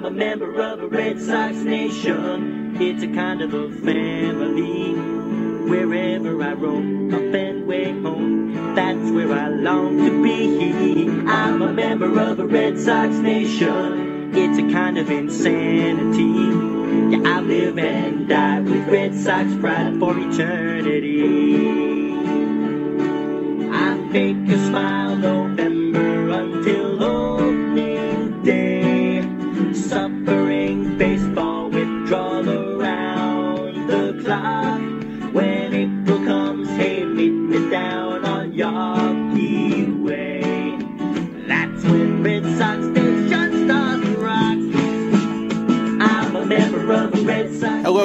I'm a member of a Red Sox nation. It's a kind of a family. Wherever I roam, up and way home, that's where I long to be. I'm a member of a Red Sox nation. It's a kind of insanity. Yeah, I live and die with Red Sox pride for eternity. I fake a smile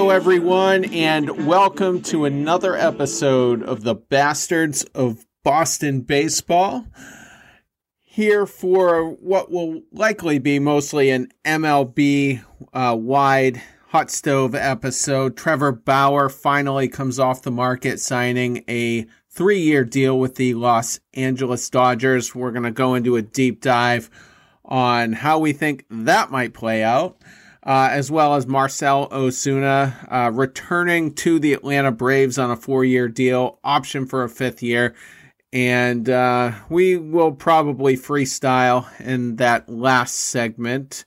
Hello, everyone, and welcome to another episode of the Bastards of Boston Baseball. Here for what will likely be mostly an MLB uh, wide hot stove episode. Trevor Bauer finally comes off the market, signing a three year deal with the Los Angeles Dodgers. We're going to go into a deep dive on how we think that might play out uh, as well as Marcell Ozuna uh, returning to the Atlanta Braves on a four year deal, option for a fifth year. And uh, we will probably freestyle in that last segment.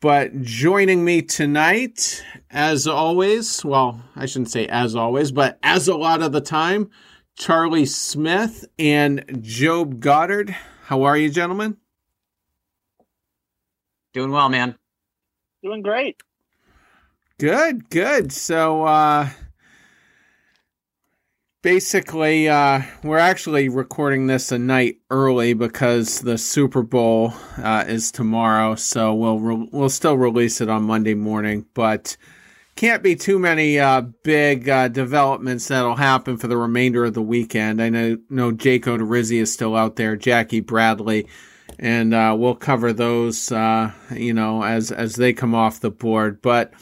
But joining me tonight, as always, well, I shouldn't say as always, but as a lot of the time, Charlie Smith and Job Goddard. How are you, gentlemen? Doing well, man. Doing great. Good, good. So uh basically uh we're actually recording this a night early because the Super Bowl uh is tomorrow, so we'll re- we'll still release it on Monday morning, but can't be too many uh big uh developments that'll happen for the remainder of the weekend. I know know Jake Odorizzi is still out there, Jackie Bradley and uh, we'll cover those, uh, you know, as as they come off the board. But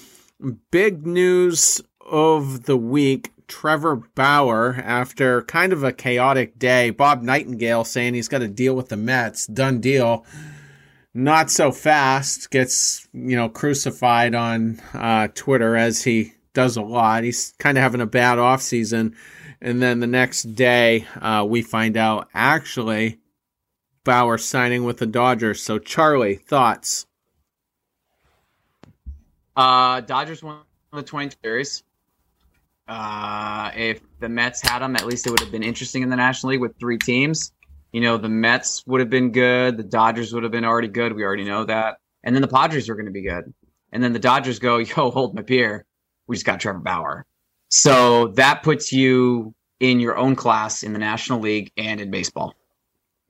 big news of the week: Trevor Bauer, after kind of a chaotic day, Bob Nightingale saying he's got to deal with the Mets, done deal. Not so fast, gets you know crucified on uh, Twitter as he does a lot. He's kind of having a bad off season, and then the next day uh, we find out actually Bauer signing with the Dodgers. So, Charlie, thoughts? Uh, Dodgers won the 20 series. Uh, if the Mets had them, at least it would have been interesting in the National League with three teams. You know, the Mets would have been good. The Dodgers would have been already good. We already know that. And then the Padres were going to be good. And then the Dodgers go, yo, hold my beer. We just got Trevor Bauer. So that puts you in your own class in the National League and in baseball.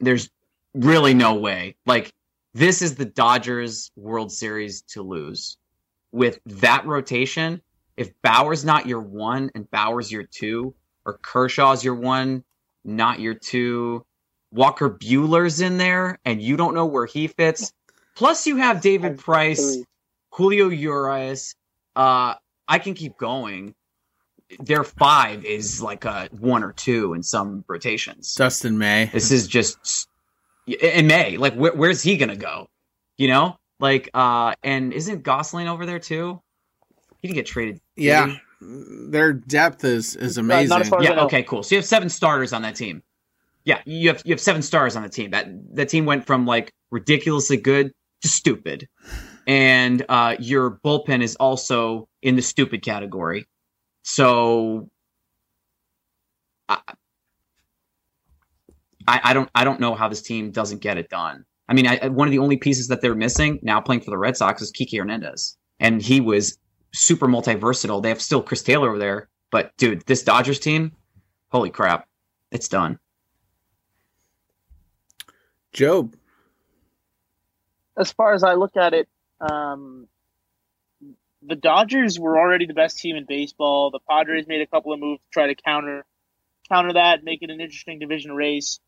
There's really no way. Like this is the Dodgers World Series to lose. With that rotation, if Bauer's not your one and Bauer's your two, or Kershaw's your one, not your two, Walker Buehler's in there, and you don't know where he fits. Plus, you have David Price, Julio Urias. Uh, I can keep going. Their five is like a one or two in some rotations. Dustin May. This is just in May. Like, wh- where's he gonna go? You know, like, uh, and isn't Gonsolin over there too? He didn't get traded. did Yeah, he? their depth is is Uh, amazing. not as far as I Yeah. Okay. Cool. So you have seven starters on that team. Yeah, you have you have seven stars on the team. That that team went from like ridiculously good to stupid, and uh, your bullpen is also in the stupid category. So. I, I, I don't I don't know how this team doesn't get it done. I mean, I, one of the only pieces that they're missing now playing for the Red Sox is Kiki Hernandez, and he was super multi versatile. They have still Chris Taylor over there, but dude, this Dodgers team, holy crap, it's done. Job. As far as I look at it, um, the Dodgers were already the best team in baseball. The Padres made a couple of moves to try to counter counter that, make it an interesting division race.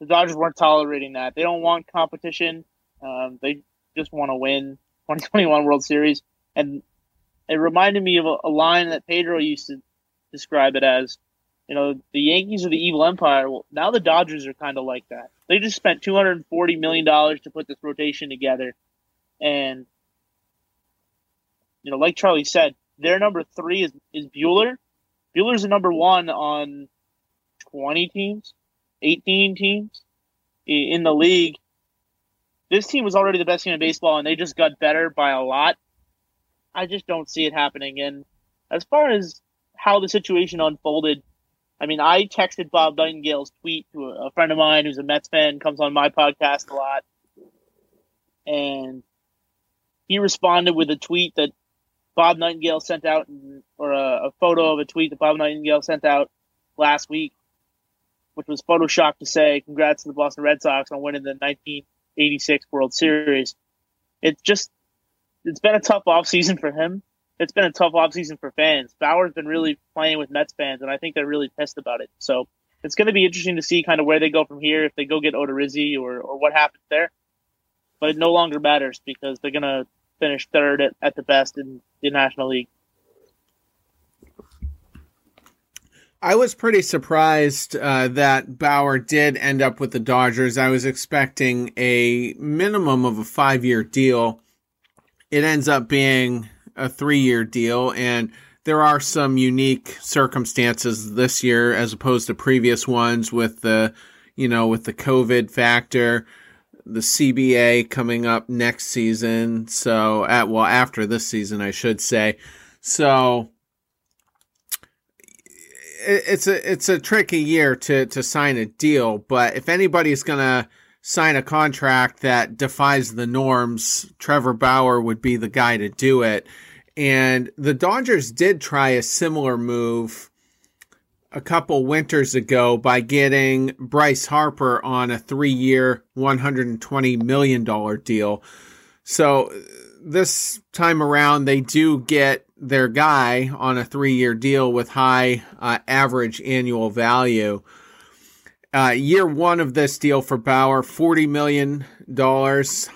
The Dodgers weren't tolerating that. They don't want competition. Um, they just want to win 2021 World Series. And it reminded me of a, a line that Pedro used to describe it as, you know, the Yankees are the evil empire. Well, now the Dodgers are kind of like that. They just spent 240 million dollars to put this rotation together, and you know, like Charlie said, their number three is is Buehler. Buehler's the number one on twenty teams, eighteen teams in the league. This team was already the best team in baseball, and they just got better by a lot. I just don't see it happening. And as far as how the situation unfolded, I mean, I texted Bob Nightingale's tweet to a friend of mine who's a Mets fan, comes on my podcast a lot, and he responded with a tweet that Bob Nightingale sent out, or a, a photo of a tweet that Bob Nightingale sent out last week, which was photoshopped to say, "Congrats to the Boston Red Sox on winning the 1986 World Series." It's just, it's been a tough offseason for him it's been a tough offseason for fans. Bauer's been really playing with Mets fans, and I think they're really pissed about it. So it's going to be interesting to see kind of where they go from here, if they go get Odorizzi or, or what happens there. But it no longer matters because they're going to finish third at, at the best in the National League. I was pretty surprised uh, that Bauer did end up with the Dodgers. I was expecting a minimum of a five year deal. It ends up being a three year deal, and there are some unique circumstances this year as opposed to previous ones with the, you know, with the COVID factor, the CBA coming up next season. So at well after this season, I should say. So it's a it's a tricky year to to sign a deal, but if anybody's gonna sign a contract that defies the norms, Trevor Bauer would be the guy to do it. And the Dodgers did try a similar move a couple winters ago by getting Bryce Harper on a three year, $120 million deal. So this time around, they do get their guy on a three year deal with high uh, average annual value. Uh, year one of this deal for Bauer, $40 million,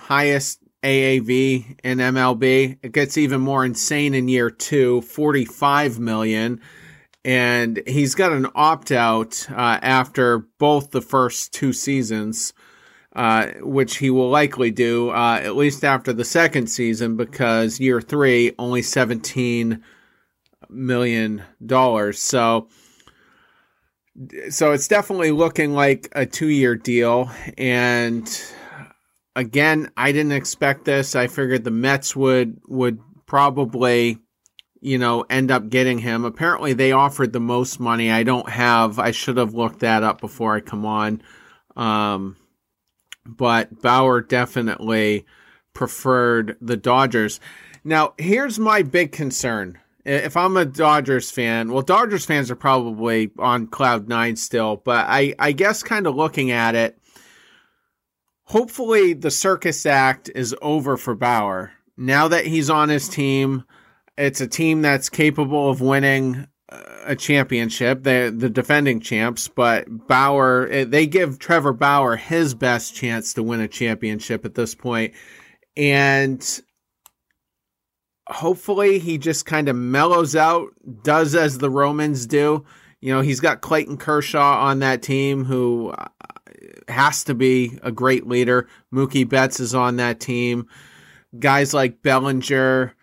highest AAV in MLB. It gets even more insane in year two, 45 million. And he's got an opt out uh, after both the first two seasons, uh, which he will likely do uh, at least after the second season because year three, only 17 million dollars. So, so it's definitely looking like a two year deal. And again, I didn't expect this. I figured the Mets would would probably, you know, end up getting him. Apparently, they offered the most money. I don't have. I should have looked that up before I come on. Um, but Bauer definitely preferred the Dodgers. Now, here's my big concern. If I'm a Dodgers fan, well, Dodgers fans are probably on cloud nine still, but I, I guess kind of looking at it, hopefully the circus act is over for Bauer. Now that he's on his team, it's a team that's capable of winning a championship. The the defending champs, but Bauer eh, they give Trevor Bauer his best chance to win a championship at this point, and hopefully he just kind of mellows out, does as the Romans do. You know, he's got Clayton Kershaw on that team who has to be a great leader. Mookie Betts is on that team. Guys like Bellinger,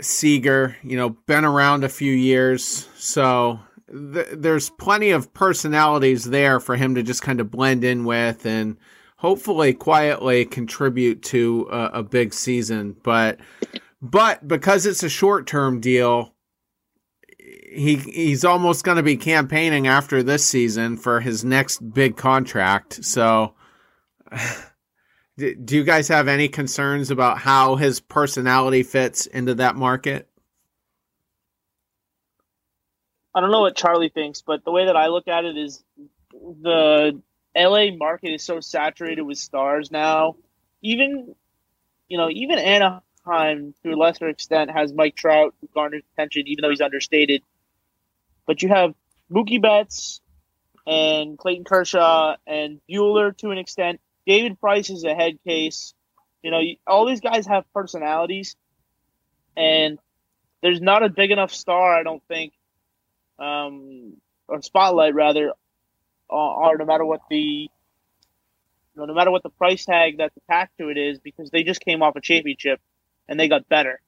Seager, you know, been around a few years. So th- there's plenty of personalities there for him to just kind of blend in with and hopefully quietly contribute to a, a big season. But but because it's a short term deal, he he's almost going to be campaigning after this season for his next big contract. So, do you guys have any concerns about how his personality fits into that market? I don't know what Charlie thinks, but the way that I look at it is the LA market is so saturated with stars now. Even, you know, even Anaheim to a lesser extent has Mike Trout who garners attention, even though he's understated. But you have Mookie Betts and Clayton Kershaw and Buehler to an extent. David Price is a head case. You know, all these guys have personalities, and there's not a big enough star, I don't think, um, or spotlight rather, or no matter what the, you know, no matter what the price tag that's attached to it is, because they just came off a championship and they got better.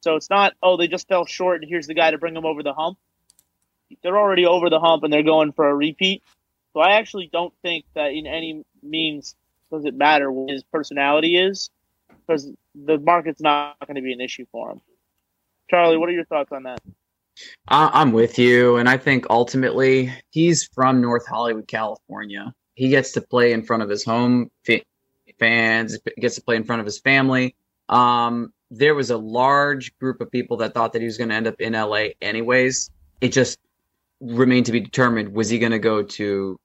So it's not, oh, they just fell short and here's the guy to bring them over the hump. They're already over the hump and they're going for a repeat. So I actually don't think that in any means does it matter what his personality is because the market's not going to be an issue for him. Charlie, what are your thoughts on that? I'm with you, and I think ultimately he's from North Hollywood, California. He gets to play in front of his home fans, gets to play in front of his family. Um, there was a large group of people that thought that he was going to end up in LA anyways. It just remained to be determined was he going to go to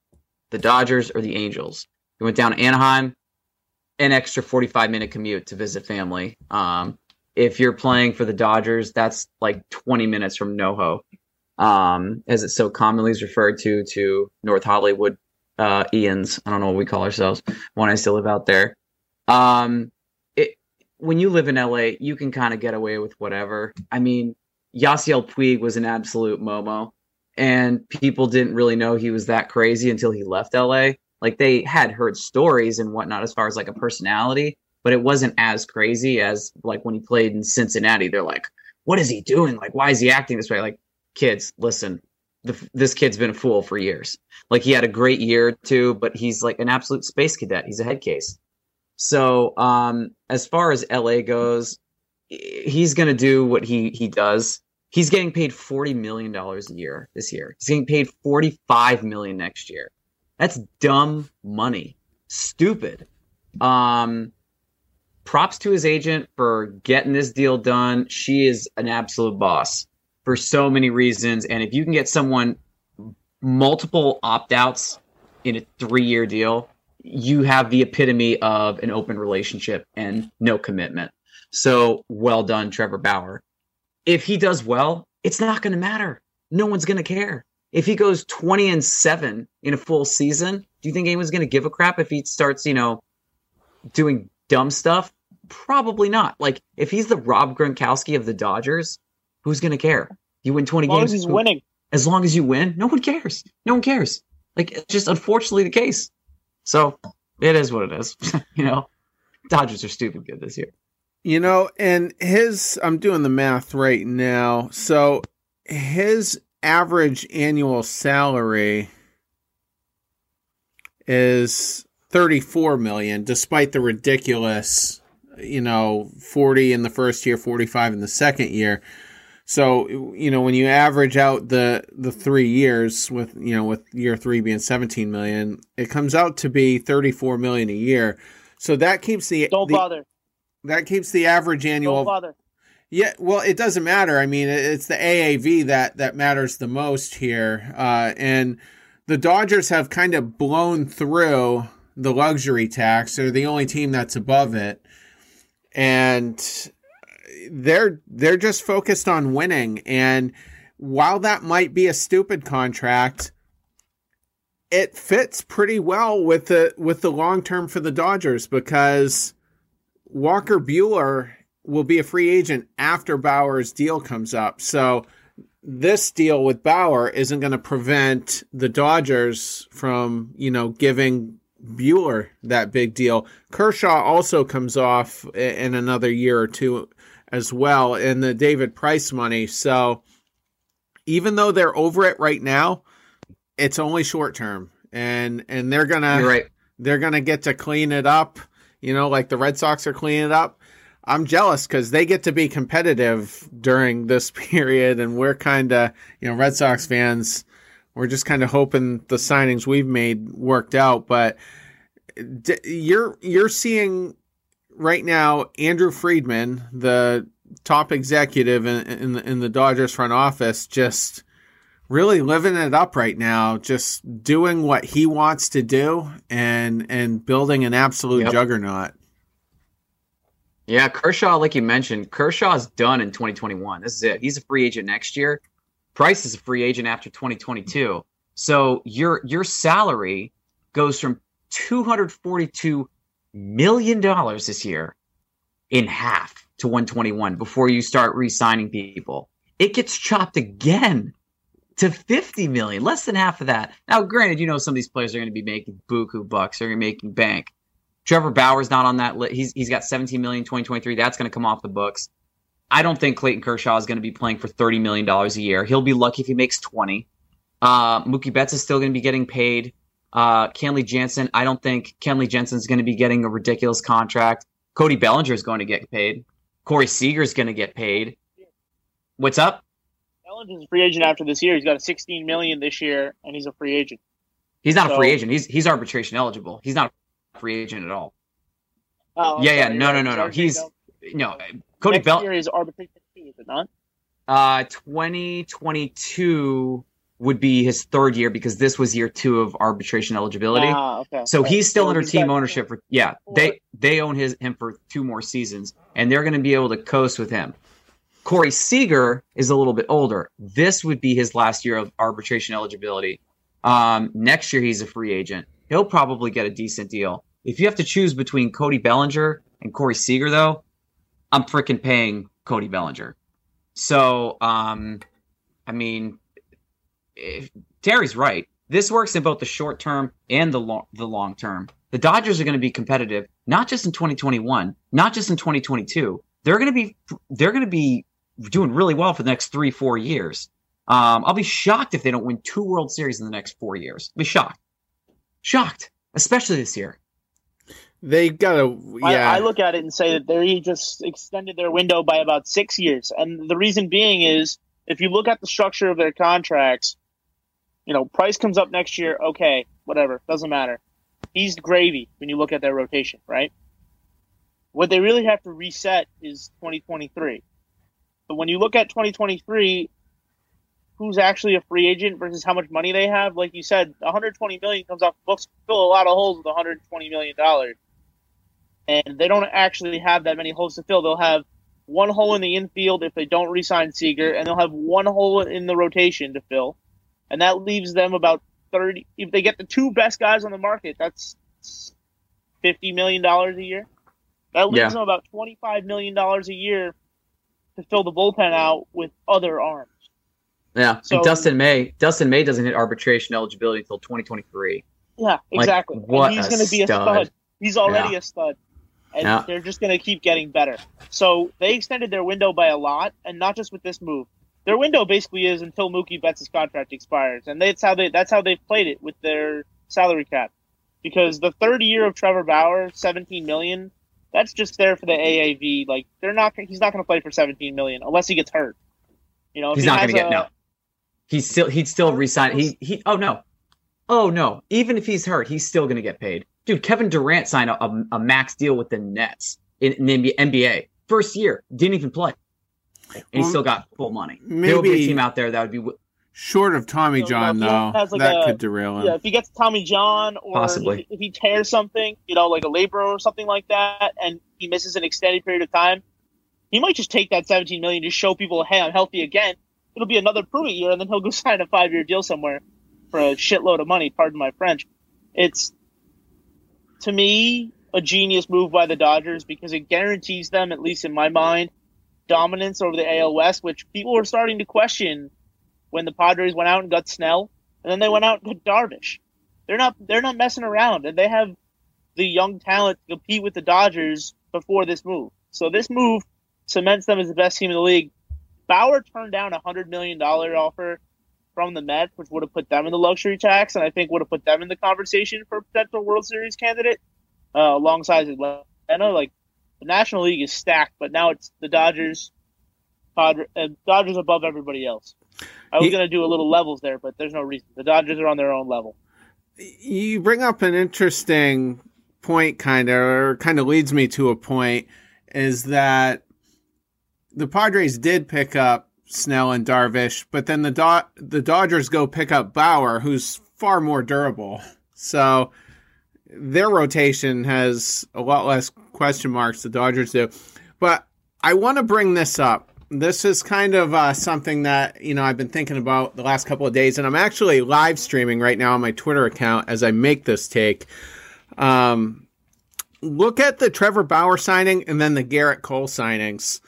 the Dodgers or the Angels? He went down Anaheim, an extra 45 minute commute to visit family. Um, if you're playing for the Dodgers, that's like 20 minutes from NoHo, um, as it's so commonly is referred to to North Hollywood uh, Ians. I don't know what we call ourselves when I still live out there. Um, it when you live in LA, you can kind of get away with whatever. I mean, Yasiel Puig was an absolute momo, and people didn't really know he was that crazy until he left LA. Like they had heard stories and whatnot as far as like a personality, but it wasn't as crazy as like when he played in Cincinnati. They're like, what is he doing? Like, why is he acting this way? Like, kids, listen, the, this kid's been a fool for years. Like, he had a great year two, but he's like an absolute space cadet. He's a head case. So, um, as far as LA goes, he's going to do what he he does. He's getting paid forty million dollars a year this year. He's getting paid forty five million next year. That's dumb money. Stupid. Um, props to his agent for getting this deal done. She is an absolute boss for so many reasons. And if you can get someone multiple opt outs in a three year deal, you have the epitome of an open relationship and no commitment. So well done, Trevor Bauer. If he does well, it's not going to matter. No one's going to care. If he goes 20 and 7 in a full season, do you think anyone's going to give a crap if he starts, you know, doing dumb stuff? Probably not. Like if he's the Rob Gronkowski of the Dodgers, who's going to care? You win 20 As games. as he's winning. as long as you win, no one cares. No one cares. Like it's just unfortunately the case. So it is what it is. you know, Dodgers are stupid good this year. You know, and his, I'm doing the math right now. So his average annual salary is 34 million, despite the ridiculous, you know, 40 in the first year, 45 in the second year. So, you know, when you average out the, the three years with, you know, with year three being 17 million, it comes out to be 34 million a year. So that keeps the, Don't the- bother. that keeps the average annual Don't bother. Yeah, well, it doesn't matter. I mean, it's the AAV that that matters the most here, uh, and the Dodgers have kind of blown through the luxury tax. They're the only team that's above it, and they're they're just focused on winning. And while that might be a stupid contract, it fits pretty well with the with the long term for the Dodgers because Walker Buehler will be a free agent after Bauer's deal comes up. So this deal with Bauer isn't going to prevent the Dodgers from, you know, giving Buehler that big deal. Kershaw also comes off in another year or two as well in the David Price money. So even though they're over it right now, it's only short term. And and they're going to right. they're going to get to clean it up, you know, like the Red Sox are cleaning it up. I'm jealous because they get to be competitive during this period, and we're kind of, you know, Red Sox fans, we're just kind of hoping the signings we've made worked out. But d- you're you're seeing right now Andrew Friedman, the top executive in in the, in the Dodgers front office, just really living it up right now, just doing what he wants to do and and building an absolute Yep. juggernaut. Yeah, Kershaw, like you mentioned, Kershaw's done in 2021. This is it. He's a free agent next year. Price is a free agent after 2022. So your your salary goes from 242 million dollars this year in half to 121 before you start re-signing people. It gets chopped again to 50 million, less than half of that. Now, granted, you know some of these players are going to be making buku bucks, they're going to be making bank. Trevor Bauer's not on that list. He's he's got 17 million 2023. That's going to come off the books. I don't think Clayton Kershaw is going to be playing for thirty million dollars a year. He'll be lucky if he makes twenty. Uh, Mookie Betts is still going to be getting paid. Uh, Kenley Jansen, I don't think Kenley is going to be getting a ridiculous contract. Cody Bellinger is going to get paid. Corey Seager is going to get paid. What's up? Bellinger's a free agent after this year. He's got a 16 million this year, and he's a free agent. He's not So- a free agent. He's he's arbitration eligible. He's not a free agent at all. Oh, Yeah, yeah, no, no, no, no. He's no. Cody Next Bell. year is arbitration is it not? Uh, 2022 would be his third year because this was year two of arbitration eligibility. Ah, okay. So he's still So under he's team ownership for yeah. They they own his him for two more seasons, and they're going to be able to coast with him. Corey Seager is a little bit older. This would be his last year of arbitration eligibility. Um, next year he's a free agent. He'll probably get a decent deal. If you have to choose between Cody Bellinger and Corey Seager, though, I'm freaking paying Cody Bellinger. So, um, I mean, if, Terry's right. This works in both the short term and the long the long term. The Dodgers are going to be competitive, not just in 2021, not just in 2022. They're going to be they're going to be doing really well for the next three four years. Um, I'll be shocked if they don't win two World Series in the next four years. I'll be shocked, shocked, especially this year. They got a yeah. I, I look at it and say that they just extended their window by about six years, and the reason being is if you look at the structure of their contracts, you know, Price comes up next year. Okay, whatever, doesn't matter. He's gravy when you look at their rotation, right? What they really have to reset is 2023. But when you look at 2023, who's actually a free agent versus how much money they have, like you said, 120 million comes off the books, fill a lot of holes with 120 million dollars and they don't actually have that many holes to fill. They'll have one hole in the infield if they don't re-sign Seager, and they'll have one hole in the rotation to fill, and that leaves them about thirty. If they get the two best guys on the market, that's fifty million dollars a year. That leaves Yeah. them about twenty-five million dollars a year to fill the bullpen out with other arms. Yeah, So- Dustin May, Dustin May doesn't hit arbitration eligibility until 2023. Yeah, exactly. what and he's going to be a stud. He's already a stud. And Yeah. they're just going to keep getting better. So they extended their window by a lot, and not just with this move. Their window basically is until Mookie Betts' contract expires, and that's how they that's how they've played it with their salary cap. Because the third year of Trevor Bauer, seventeen million, that's just there for the AAV. Like they're not he's not going to play for seventeen million unless he gets hurt. You know, if He's he not going to get no. He's still he'd still resign. He he. Oh no, oh no. Even if he's hurt, he's still going to get paid. Dude, Kevin Durant signed a, a, a max deal with the Nets in, in the NBA. First year, didn't even play, and he Well, still got full money. there would be a maybe- team out there that would be. wi- Short of Tommy John, if he though, has, like, that a- could derail him. Yeah, if he gets Tommy John or Possibly. If, if he tears something, you know, like a labor or something like that, and he misses an extended period of time, he might just take that 17 million to show people, hey, I'm healthy again. It'll be another prove it year, and then he'll go sign a five year deal somewhere for a shitload of money. Pardon my French. It's to me a genius move by the Dodgers because it guarantees them, at least in my mind, dominance over the AL West, which people were starting to question when the Padres went out and got Snell, and then they went out and got Darvish. They're not they're not messing around, and they have the young talent to compete with the Dodgers before this move. So this move cements them as the best team in the league. Bauer turned down a hundred million dollar offer from the Mets, which would have put them in the luxury tax, and I think would have put them in the conversation for a potential World Series candidate uh, alongside Atlanta. Like the National League is stacked, but now it's the Dodgers, Padre, uh, Dodgers above everybody else. I was going to do a little levels there, but there's no reason. The Dodgers are on their own level. you bring up an interesting point kind of or kind of leads me to a point is that the Padres did pick up Snell and Darvish, but then the Do- the Dodgers go pick up Bauer, who's far more durable. So their rotation has a lot less question marks. The Dodgers do, but I want to bring this up. This is kind of uh, something that you know I've been thinking about the last couple of days, and I'm actually live streaming right now on my Twitter account as I make this take. Um, look at the Trevor Bauer signing and then the Gerrit Cole signings.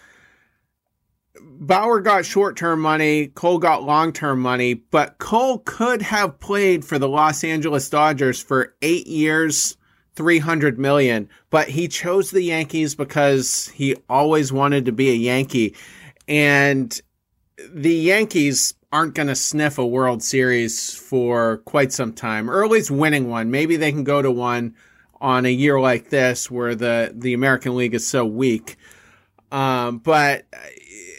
Bauer got short term money, Cole got long term money, but Cole could have played for the Los Angeles Dodgers for eight years, 300 million, but he chose the Yankees because he always wanted to be a Yankee. And the Yankees aren't going to sniff a World Series for quite some time, or at least winning one. Maybe they can go to one on a year like this where the, the American League is so weak. Um, but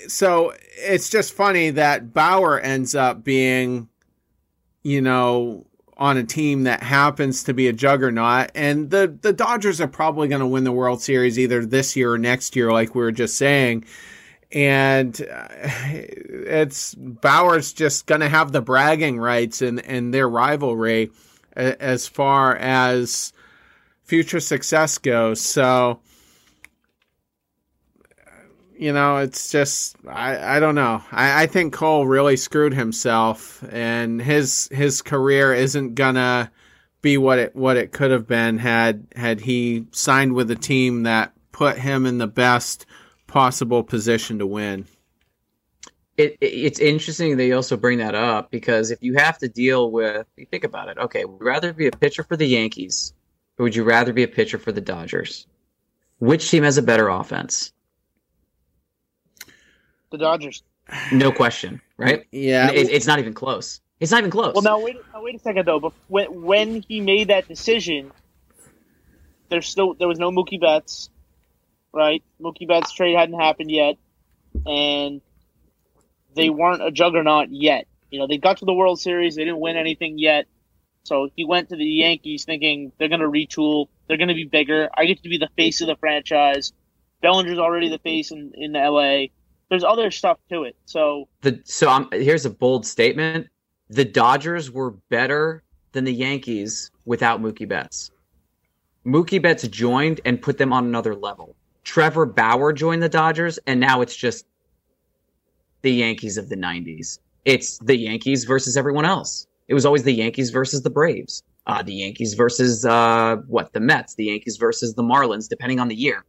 so it's just funny that Bauer ends up being, you know, on a team that happens to be a juggernaut. And the, the Dodgers are probably going to win the World Series either this year or next year, like we were just saying. And uh, it's Bauer's just going to have the bragging rights and in their rivalry as far as future success goes. So, you know, it's just I, I don't know. I, I think Cole really screwed himself, and his his career isn't gonna be what it what it could have been had had he signed with a team that put him in the best possible position to win. It, it, it's interesting that you also bring that up because if you have to deal with, you think about it. Okay, would you rather be a pitcher for the Yankees, or would you rather be a pitcher for the Dodgers? Which team has a better offense? The Dodgers. No question, right? Yeah, it, it's not even close. It's not even close. Well, now wait, now wait a second though. But when when he made that decision, there's still there was no Mookie Betts, right? Mookie Betts trade hadn't happened yet, and they weren't a juggernaut yet. You know, they got to the World Series, they didn't win anything yet. So he went to the Yankees thinking they're going to retool, they're going to be bigger. I get to be the face of the franchise. Bellinger's already the face in in LA there's other stuff to it. So the so I'm here's a bold statement: the Dodgers were better than the Yankees without Mookie Betts. Mookie Betts joined and put them on another level. Trevor Bauer joined the Dodgers, and now it's just the Yankees of the '90s. It's the Yankees versus everyone else. It was always the Yankees versus the Braves, uh, the Yankees versus uh, what the Mets, the Yankees versus the Marlins, depending on the year.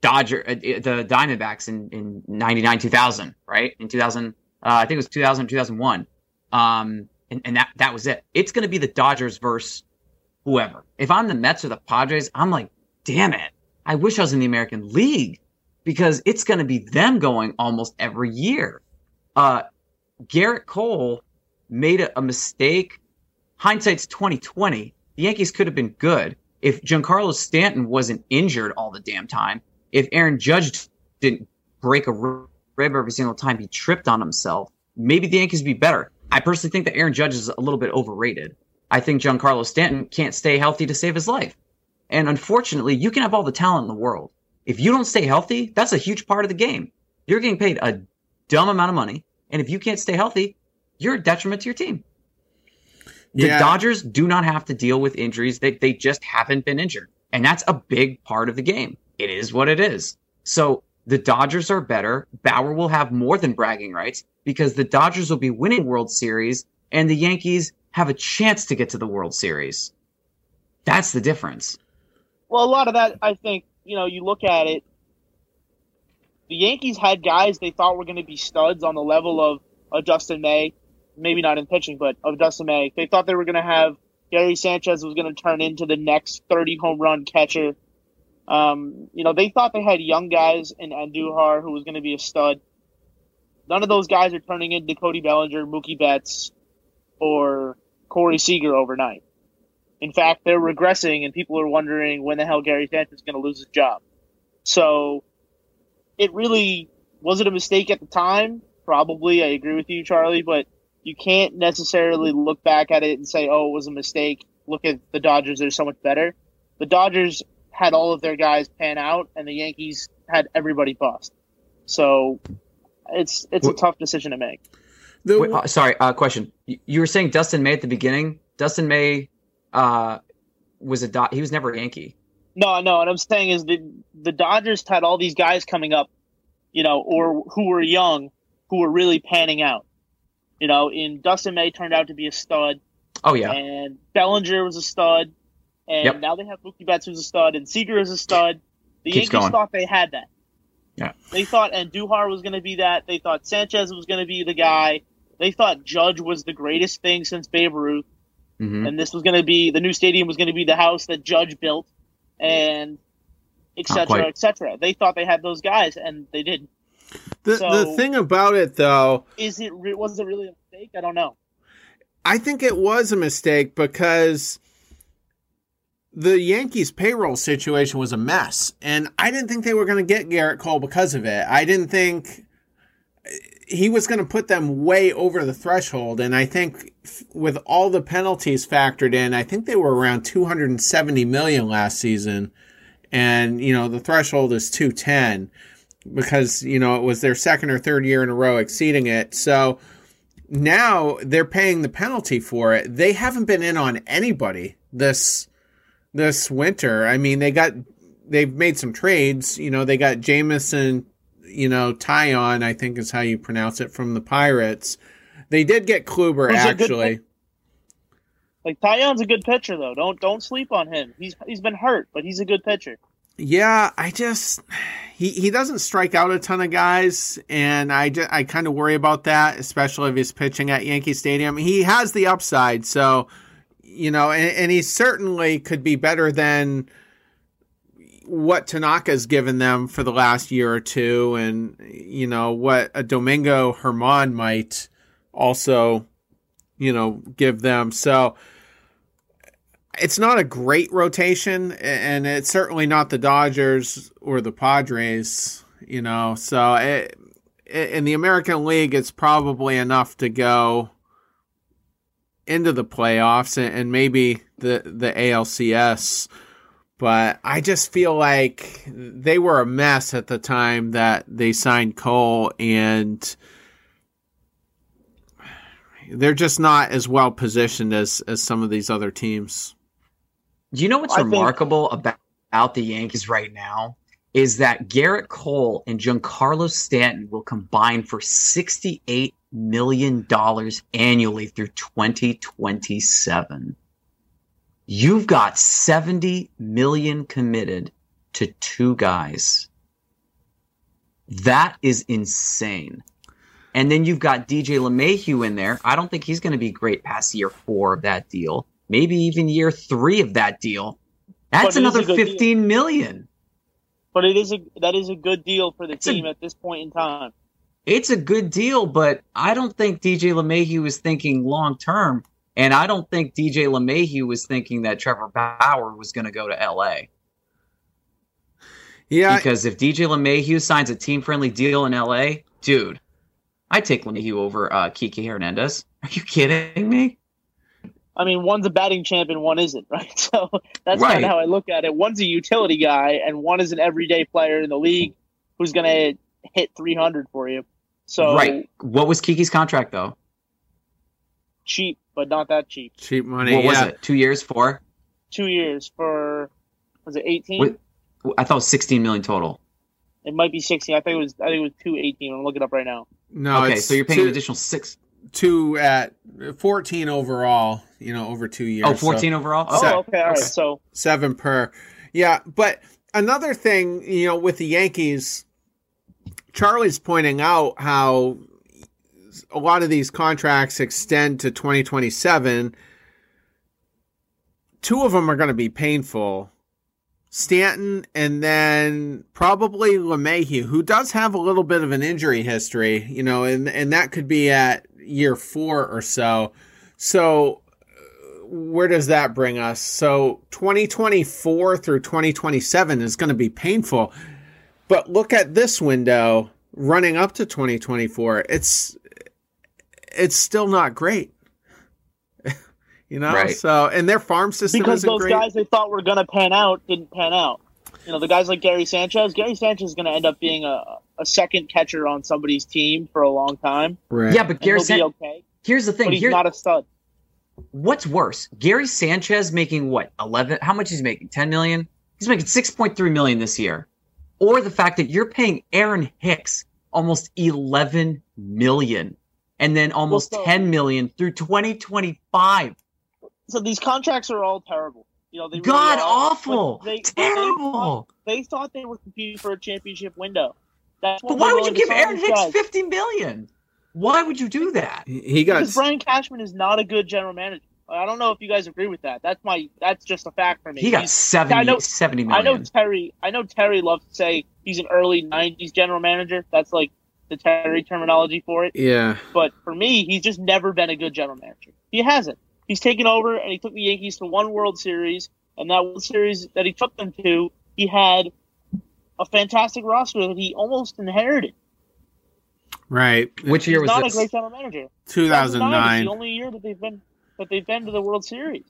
Dodger, uh, the Diamondbacks in, in 99, 2000, right? In 2000, uh, I think it was 2000, 2001. Um, and, and that, that was it. It's going to be the Dodgers versus whoever. If I'm the Mets or the Padres, I'm like, damn it. I wish I was in the American League because it's going to be them going almost every year. Uh, Gerrit Cole made a, a mistake. Hindsight's 2020. The Yankees could have been good if Giancarlo Stanton wasn't injured all the damn time if Aaron Judge didn't break a rib every single time he tripped on himself, maybe the Yankees would be better. I personally think that Aaron Judge is a little bit overrated. I think Giancarlo Stanton can't stay healthy to save his life. And unfortunately, you can have all the talent in the world. If you don't stay healthy, that's a huge part of the game. You're getting paid a dumb amount of money. And if you can't stay healthy, you're a detriment to your team. The yeah. Dodgers do not have to deal with injuries. They, they just haven't been injured. And that's a big part of the game it is what it is. So the Dodgers are better. Bauer will have more than bragging rights because the Dodgers will be winning World Series and the Yankees have a chance to get to the World Series. That's the difference. Well, a lot of that, I think, you know, you look at it, the Yankees had guys they thought were going to be studs on the level of, of Dustin May, maybe not in pitching, but of Dustin May. They thought they were going to have Gary Sanchez was going to turn into the next 30 home run catcher um, you know, they thought they had young guys in Andujar who was going to be a stud. None of those guys are turning into Cody Bellinger, Mookie Betts, or Corey Seager overnight. In fact, they're regressing, and people are wondering when the hell Gary Sanchez is going to lose his job. So, it really was it a mistake at the time? Probably. I agree with you, Charlie, but you can't necessarily look back at it and say, "Oh, it was a mistake." Look at the Dodgers; they're so much better. The Dodgers had all of their guys pan out, and the Yankees had everybody bust. So it's it's a tough decision to make. The, Wait, uh, sorry, uh, question. You were saying Dustin May at the beginning. Dustin May uh, was a Do- he was never a Yankee. No, no. What I'm saying is the the Dodgers had all these guys coming up, you know, or who were young, who were really panning out. You know, in Dustin May turned out to be a stud. Oh yeah. And Bellinger was a stud. And yep. now they have Mookie Betts who's a stud and Seager is a stud. The Keeps Yankees going. thought they had that. Yeah. They thought Andujar was going to be that. They thought Sanchez was going to be the guy. They thought Judge was the greatest thing since Babe Ruth. Mm-hmm. And this was going to be the new stadium was going to be the house that Judge built. and et Not cetera, et cetera. They thought they had those guys, and they didn't. The So- the thing about it though, Is it? re- Was it really a mistake? I don't know. I think it was a mistake because the Yankees payroll situation was a mess, and I didn't think they were going to get Gerrit Cole because of it. I didn't think he was going to put them way over the threshold, and I think with all the penalties factored in, I think they were around 270 million last season, and you know the threshold is 210 because you know it was their second or third year in a row exceeding it. So now they're paying the penalty for it. They haven't been in on anybody this this winter. I mean, they got they've made some trades. You know, they got Jameson, you know, Taillon, I think is how you pronounce it from the Pirates. They did get Kluber actually. Like Taillon's a good pitcher, though. Don't don't sleep on him. He's he's been hurt, but he's a good pitcher. Yeah, I just he he doesn't strike out a ton of guys, and I ju- I kind of worry about that, especially if he's pitching at Yankee Stadium. He has the upside, so you know, and, and he certainly could be better than what Tanaka's given them for the last year or two, and you know what a Domingo Germán might also, you know, give them. So it's not a great rotation, and it's certainly not the Dodgers or the Padres. You know, so it, in the American League, it's probably enough to go into the playoffs and, and maybe the the ALCS. But I just feel like they were a mess at the time that they signed Cole, and they're just not as well positioned as as some of these other teams. Do you know what's I think- remarkable about, about the Yankees right now? Is that Gerrit Cole and Giancarlo Stanton will combine for $68 million annually through 2027. You've got 70 million committed to two guys. That is insane. And then you've got DJ LeMahieu in there. I don't think he's going to be great past year four of that deal. Maybe even year three of that deal. That's another good deal. 15 million. But it is a that is a good deal for the It's a- team at this point in time. It's a good deal, but I don't think DJ LeMahieu was thinking long term. And I don't think DJ LeMahieu was thinking that Trevor Bauer was going to go to LA. Yeah, Because if DJ LeMahieu signs a team friendly deal in LA, dude, I'd take LeMahieu over uh, Kiki Hernandez. Are you kidding me? I mean, one's a batting champ and one isn't, right? So that's Right. kind of how I look at it. One's a utility guy, and one is an everyday player in the league who's going to hit 300 for you. So right. What was Kiki's contract though? cheap, but not that cheap. cheap money. What was yeah. it? Two years, for? Two years for was it 18? Wait. I thought it was 16 million total. It might be 16. I think it was. I think it was 218. I'm looking it up right now. No, okay, it's so you're paying two, an additional six two at fourteen overall. You know, over two years. oh, so 14 overall? Oh, okay, all right. So seven per. Yeah, but another thing, you know, with the Yankees, Charlie's pointing out how a lot of these contracts extend to 2027. Two of them are going to be painful. Stanton and then probably LeMahieu, who does have a little bit of an injury history, you know, and, and that could be at year four or so. So uh, where does that bring us? So 2024 through 2027 is going to be painful. But look at this window running up to 2024. It's it's still not great. You know, Right. so and their farm system because isn't those great. guys they thought were going to pan out didn't pan out. You know, the guys like Gary Sanchez. Gary Sanchez is going to end up being a, a second catcher on somebody's team for a long time. right. Yeah, but Gary he'll be okay, here's the thing. but he's Here, not a stud. what's worse? Gary Sanchez making what? 11 How much he's making? 10 million? He's making 6.3 million this year. Or the fact that you're paying Aaron Hicks almost 11 million and then almost Well, so- 10 million through 2025. So these contracts are all terrible. You know, they really God are. awful. They- Terrible. They, they thought they were competing for a championship window. That's But why would you give Aaron Hicks guys. 50 million? Why would you do that? he got Because Brian Cashman is not a good general manager. I don't know if you guys agree with that. That's my that's just a fact for me. He got He's- 70, I know- 70 I know Terry. I know Terry loves to say he's an early '90s general manager. That's like the Terry terminology for it. Yeah. But for me, he's just never been a good general manager. He hasn't. He's taken over and he took the Yankees to one World Series, and that World Series that he took them to, he had a fantastic roster that he almost inherited. Right. Which year He's was not this? a great general manager. 2009. the only year that they've been that they've been to the World Series.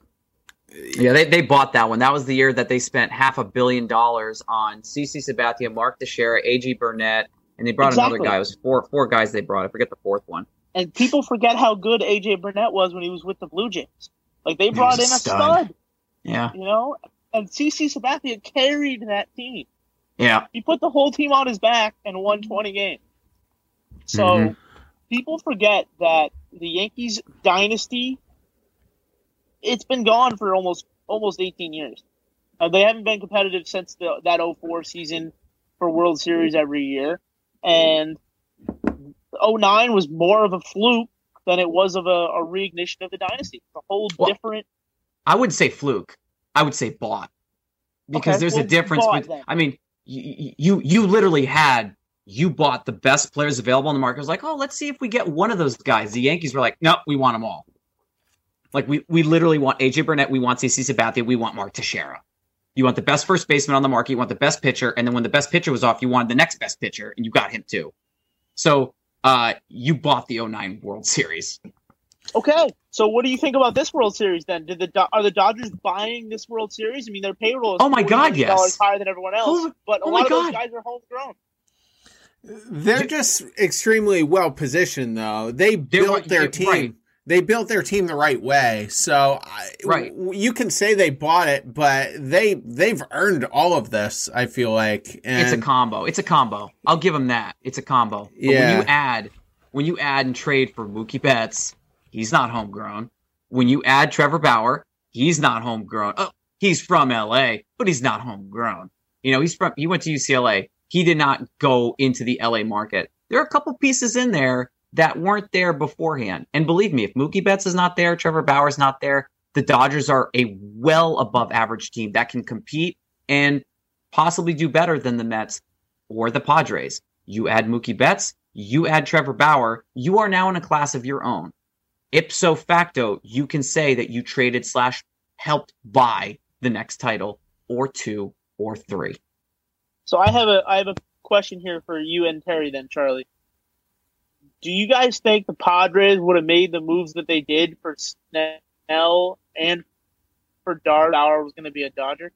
Yeah, they, they bought that one. That was the year that they spent half a billion dollars on CC Sabathia, Mark Teixeira, AJ Burnett, and they brought another guy. It was four four guys they brought. I forget the fourth one. And people forget how good AJ Burnett was when he was with the Blue Jays. Like they brought in a stud. stud, Yeah, you know. And CC Sabathia carried that team. yeah. He put the whole team on his back and won 20 games. So Mhm. people forget that the Yankees dynasty it's been gone for almost almost 18 years. Uh, they haven't been competitive since the, that 04 season for World Series every year. And 09 was more of a fluke than it was of a, a reignition of the dynasty. It's a whole Well, different I wouldn't say fluke. I would say bought because Okay, there's well, a difference. bought I mean, you, you you literally had you bought the best players available on the market. It was like, oh, let's see if we get one of those guys. The Yankees were like, no, we want them all. Like we we literally want AJ Burnett, we want CC Sabathia, we want Mark Teixeira. You want the best first baseman on the market, you want the best pitcher, and then when the best pitcher was off, you wanted the next best pitcher, and you got him too. So uh, you bought the 09 World Series. Okay, so what do you think about this World Series then? Did the Do- are the Dodgers buying this World Series? I mean, their payroll is Oh my God, million dollars yes. higher than everyone else, Oh- but a oh lot my of those guys are homegrown. They're just extremely well positioned, though. They built their team. right. They built their team the right way. So, Right. you can say they bought it, but they they've earned all of this. I feel like, and it's a combo. It's a combo. I'll give them that. It's a combo. But Yeah. when you add when you add and trade for Mookie Betts, he's not homegrown. When you add Trevor Bauer, he's not homegrown. Oh, he's from LA, but he's not homegrown. You know, he's from he went to UCLA. He did not go into the LA market. There are a couple pieces in there that weren't there beforehand. And believe me, if Mookie Betts is not there, Trevor Bauer's not there, the Dodgers are a well above average team that can compete and possibly do better than the Mets or the Padres. You add Mookie Betts, you add Trevor Bauer, you are now in a class of your own. Ipso facto, you can say that you traded slash helped buy the next title or two or three. So I have a I have a question here for you and Terry then, Charlie. Do you guys think the Padres would have made the moves that they did for Snell and for Dart? Bauer was going to be a Dodger.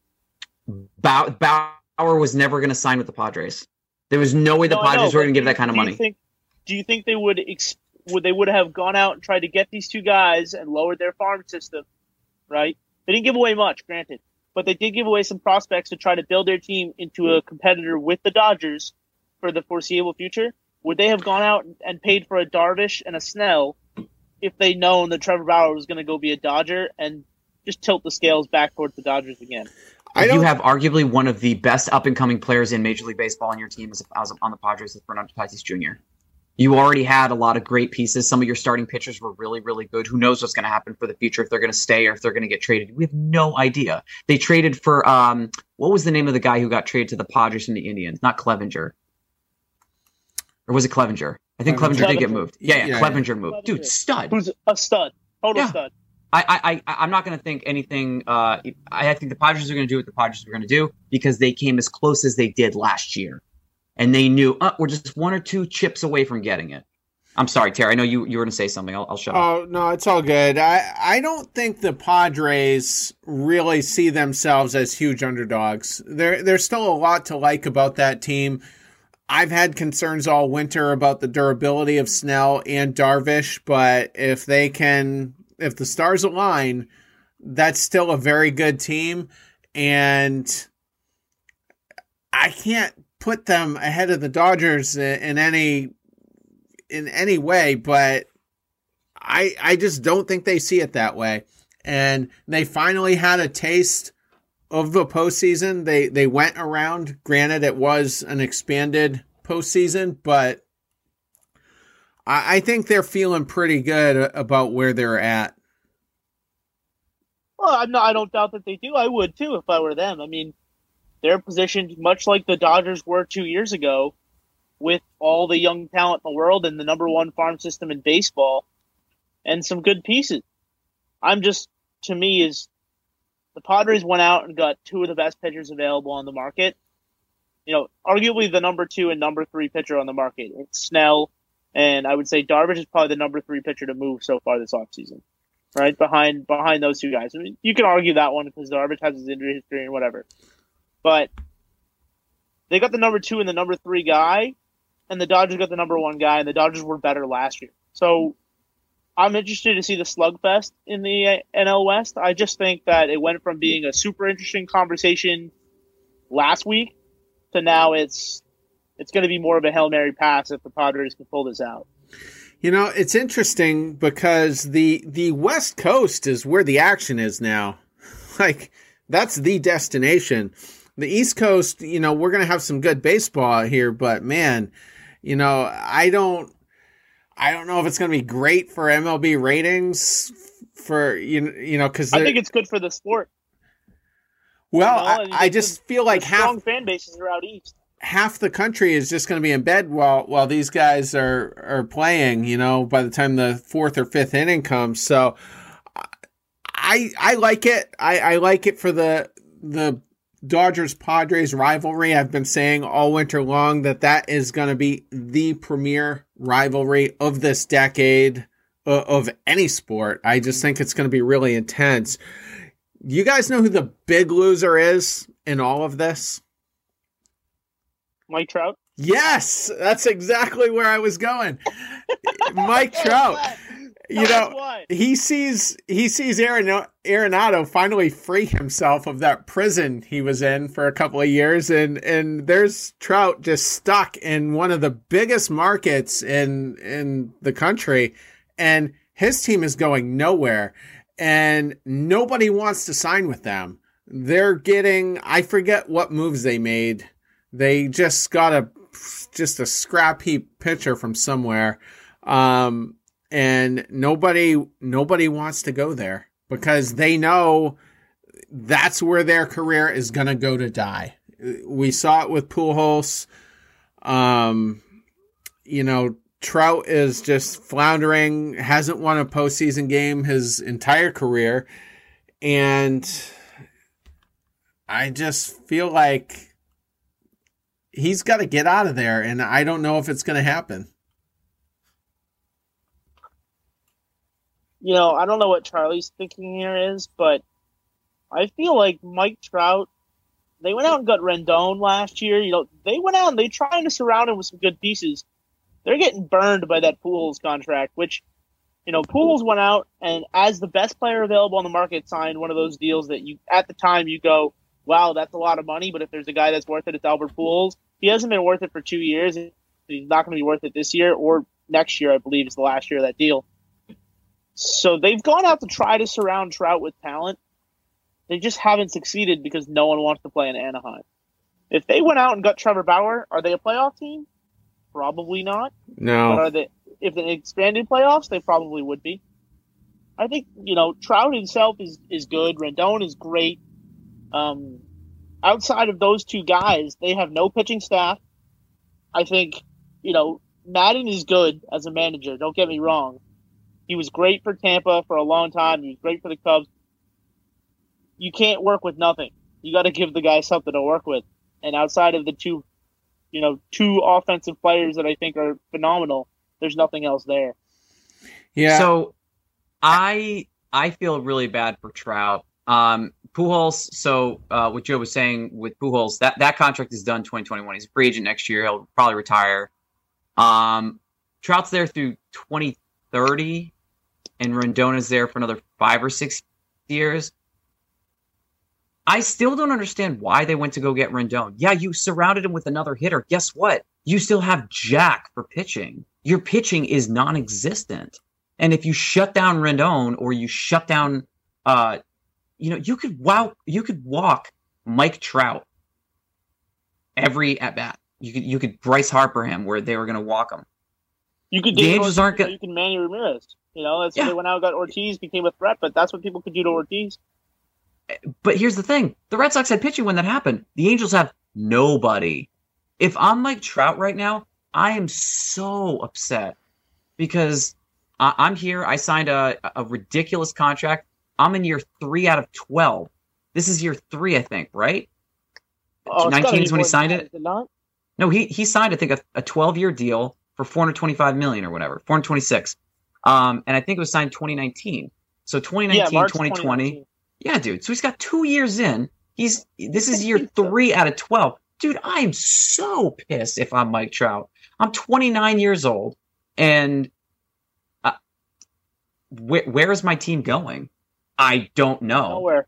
Bau- Bauer was never going to sign with the Padres. There was no way the No, Padres were going to give that kind of money. think- do you think they would ex- would they would have gone out and tried to get these two guys and lowered their farm system? Right? They didn't give away much, granted, but they did give away some prospects to try to build their team into a competitor with the Dodgers for the foreseeable future. Would they have gone out and paid for a Darvish and a Snell if they known that Trevor Bauer was going to go be a Dodger and just tilt the scales back towards the Dodgers again? I you don't. have arguably one of the best up and coming players in Major League Baseball on your team as, as on the Padres with Fernando Tatis Jr. You already had a lot of great pieces. Some of your starting pitchers were really, really good. Who knows what's going to happen for the future if they're going to stay or if they're going to get traded? We have no idea. They traded for um, what was the name of the guy who got traded to the Padres from the Indians? Not Clevenger, or was it Clevenger? I think Clevenger. Clevenger did get moved. Yeah, yeah, Yeah, Clevenger moved. Dude, stud. Who's a stud, total Yeah. stud. I, I, I, I'm not going to think anything. Uh, I, I think the Padres are going to do what the Padres are going to do because they came as close as they did last year, and they knew uh, we're just one or two chips away from getting it. I'm sorry, Terry. I know you you were going to say something. I'll, I'll shut up. Oh no, it's all good. I I don't think the Padres really see themselves as huge underdogs. There there's still a lot to like about that team. I've had concerns all winter about the durability of Snell and Darvish, but if they can if the stars align, that's still a very good team and I can't put them ahead of the Dodgers in, any in any way, but I I just don't think they see it that way. And they finally had a taste of the postseason. They they went around. Granted, it was an expanded postseason, but I, I think they're feeling pretty good about where they're at. Well, I'm not. I don't doubt that they do. I would too if I were them. I mean, they're positioned much like the Dodgers were two years ago, with all the young talent in the world and the number one farm system in baseball, and some good pieces. I'm just to me is the Padres went out and got two of the best pitchers available on the market. You know, arguably the number two and number three pitcher on the market. It's Snell, and I would say Darvish is probably the number three pitcher to move so far this offseason right behind behind those two guys. I mean, you can argue that one because Darvish has his injury history and whatever, but they got the number two and the number three guy, and the Dodgers got the number one guy, and the Dodgers were better last year. So I'm interested to see the slugfest in the NL West. I just think that it went from being a super interesting conversation last week to now it's it's going to be more of a hail mary pass if the Padres can pull this out. You know, it's interesting because the the West Coast is where the action is now. Like that's the destination. The East Coast, you know, we're going to have some good baseball here, but man, you know, I don't I don't know if it's going to be great for MLB ratings for you you know cuz I think it's good for the sport. Well, you know, I, I just feel like half fan bases are out east half the country is just going to be in bed while while these guys are are playing. You know, by the time the fourth or fifth inning comes, so I I like it. I, I like it for the the Dodgers Padres rivalry. I've been saying all winter long that that is going to be the premier rivalry of this decade uh, of any sport. I just think it's going to be really intense. You guys know who the big loser is in all of this? Mike Trout? Yes, that's exactly where I was going. Mike Trout. You know, he sees he sees Aaron, Arenado finally free himself of that prison he was in for a couple of years, and and there's Trout just stuck in one of the biggest markets in in the country, and his team is going nowhere, and nobody wants to sign with them. They're getting I forget what moves they made. They just got a just a scrap heap pitcher from somewhere, um, and nobody nobody wants to go there because they know that's where their career is going to go to die. We saw it with Pujols. Um, you know, Trout is just floundering, hasn't won a postseason game his entire career. And I just feel like he's got to get out of there, and I don't know if it's going to happen. You know, I don't know what Charlie's thinking here is, but I feel like Mike Trout. They went out and got Rendon last year. You know, they went out and they trying to surround him with some good pieces. They're getting burned by that Pujols contract, which, you know, Pujols went out and as the best player available on the market signed one of those deals that you at the time you go, wow, that's a lot of money. But if there's a guy that's worth it, it's Albert Pujols. He hasn't been worth it for two years. He's not going to be worth it this year or next year. I believe is the last year of that deal. So they've gone out to try to surround Trout with talent. They just haven't succeeded because no one wants to play in Anaheim. If they went out and got Trevor Bauer, are they a playoff team? Probably not. No. But are they? If they expanded playoffs, they probably would be. I think you know Trout himself is is good. Rendon is great. Um, outside of those two guys, they have no pitching staff. I think, you know, Maddon is good as a manager. Don't get me wrong. He was great for Tampa for a long time. He was great for the Cubs. You can't work with nothing. You got to give the guy something to work with. And outside of the two, you know, two offensive players that I think are phenomenal, there's nothing else there. Yeah. So I I feel really bad for Trout. Um, Pujols. So uh, what Joe was saying with Pujols, that that contract is done 2021. He's a free agent next year. He'll probably retire. Um, Trout's there through 2030, and Rendona's there for another five or six years. I still don't understand why they went to go get Rendon. Yeah, you surrounded him with another hitter. Guess what? You still have Jack for pitching. Your pitching is non-existent. And if you shut down Rendon or you shut down uh, you know, you could wow, you could walk Mike Trout every at bat. You could you could Bryce Harper him where they were going to walk him. You could the Angels aren't going. You can Manny Ramirez. You know, that's yeah. why they went out and got Ortiz, became a threat. But that's what people could do to Ortiz. But here's the thing: the Red Sox had pitching when that happened. The Angels have nobody. If I'm Mike Trout right now, I am so upset because I- I'm here. I signed a, a ridiculous contract. I'm in year three out of twelve. This is year three, I think, right? Oh, it's 19 is when he signed it? No, he he signed I think a, a 12 year deal for 425 million or whatever, 426. Um, and I think it was signed 2019. So 2019, Yeah, 2020. 2019. Yeah, dude. So he's got two years in. He's this is year three out of 12. Dude, I am so pissed if I'm Mike Trout. I'm 29 years old, and uh, where where is my team going? I don't know Nowhere.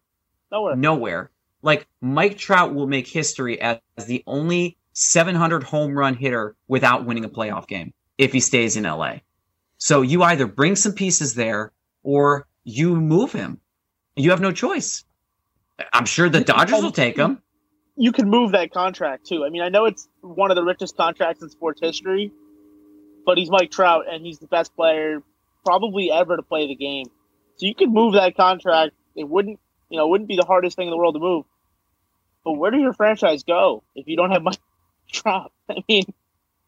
Nowhere. nowhere. Like Mike Trout will make history as, as the only 700 home run hitter without winning a playoff game if he stays in LA. So you either bring some pieces there or you move him. You have no choice. I'm sure the Dodgers will take him. you can move that contract too. I mean, I know it's one of the richest contracts in sports history, but he's Mike Trout and he's the best player probably ever to play the game. So you could move that contract. It wouldn't, you know, it wouldn't be the hardest thing in the world to move. But where does your franchise go if you don't have Mike Trout? I mean,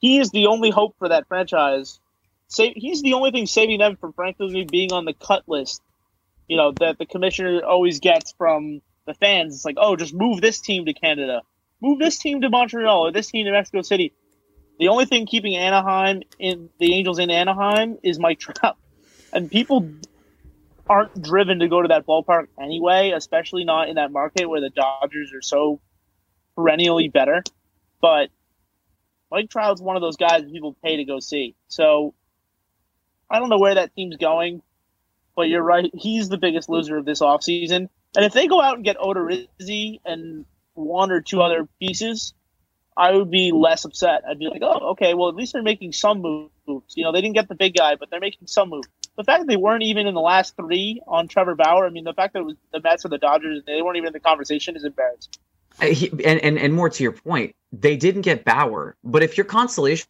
he is the only hope for that franchise. Sa- he's the only thing saving them from frankly being on the cut list. You know that the commissioner always gets from the fans. It's like, oh, just move this team to Canada, move this team to Montreal, or this team to Mexico City. The only thing keeping Anaheim in the Angels in Anaheim is Mike Trout, and people aren't driven to go to that ballpark anyway, especially not in that market where the Dodgers are so perennially better. But Mike Trout's one of those guys that people pay to go see. So I don't know where that team's going, but you're right. He's the biggest loser of this offseason. And if they go out and get Odorizzi and one or two other pieces, I would be less upset. I'd be like, oh, okay, well, at least they're making some moves. You know, they didn't get the big guy, but they're making some moves. The fact that they weren't even in the last three on Trevor Bauer, I mean, the fact that it was the Mets or the Dodgers, they weren't even in the conversation is embarrassing. Uh, and, and and more to your point, they didn't get Bauer. But if your consolation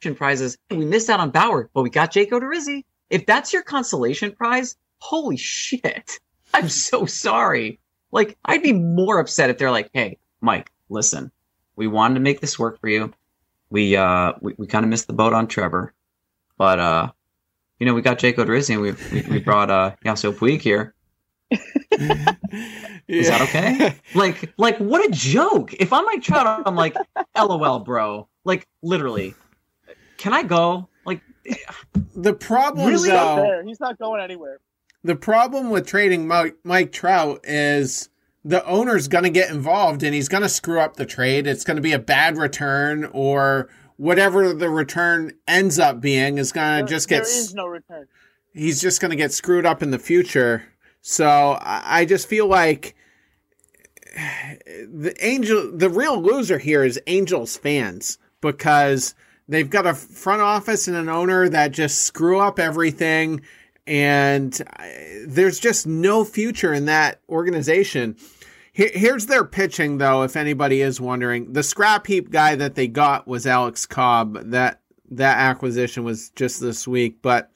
prize is we missed out on Bauer, but we got Jake Odorizzi, if that's your consolation prize, holy shit! I'm so sorry. Like I'd be more upset if they're like, "Hey, Mike, listen, we wanted to make this work for you. We uh we, we kind of missed the boat on Trevor, but uh." You know, we got Jake Odorizzi and we, we, we brought uh, Yasiel Puig here. Is that okay? like like what a joke if i'm like trout i'm like lol bro like literally can i go like The problem, Really not there. He's not going anywhere. the problem with trading Mike, Mike Trout is the owner's going to get involved and he's going to screw up the trade. It's going to be a bad return or whatever the return ends up being is going to just get is no return. he's just going to get screwed up in the future. So I I just feel like the angel, the real loser here is Angels fans because they've got a front office and an owner that just screw up everything, and uh, there's just no future in that organization. Here's their pitching, though. If anybody is wondering, the scrap heap guy that they got was Alex Cobb. That that acquisition was just this week, but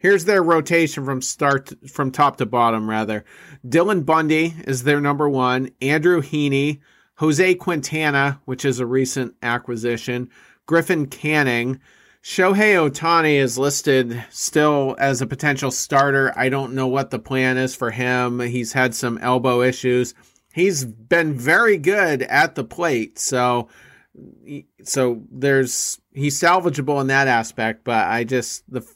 here's their rotation from start from top to bottom. Rather, Dylan Bundy is their number one. Andrew Heaney, Jose Quintana, which is a recent acquisition. Griffin Canning. Shohei Ohtani is listed still as a potential starter. I don't know what the plan is for him. He's had some elbow issues. He's been very good at the plate, so so there's he's salvageable in that aspect. But I just the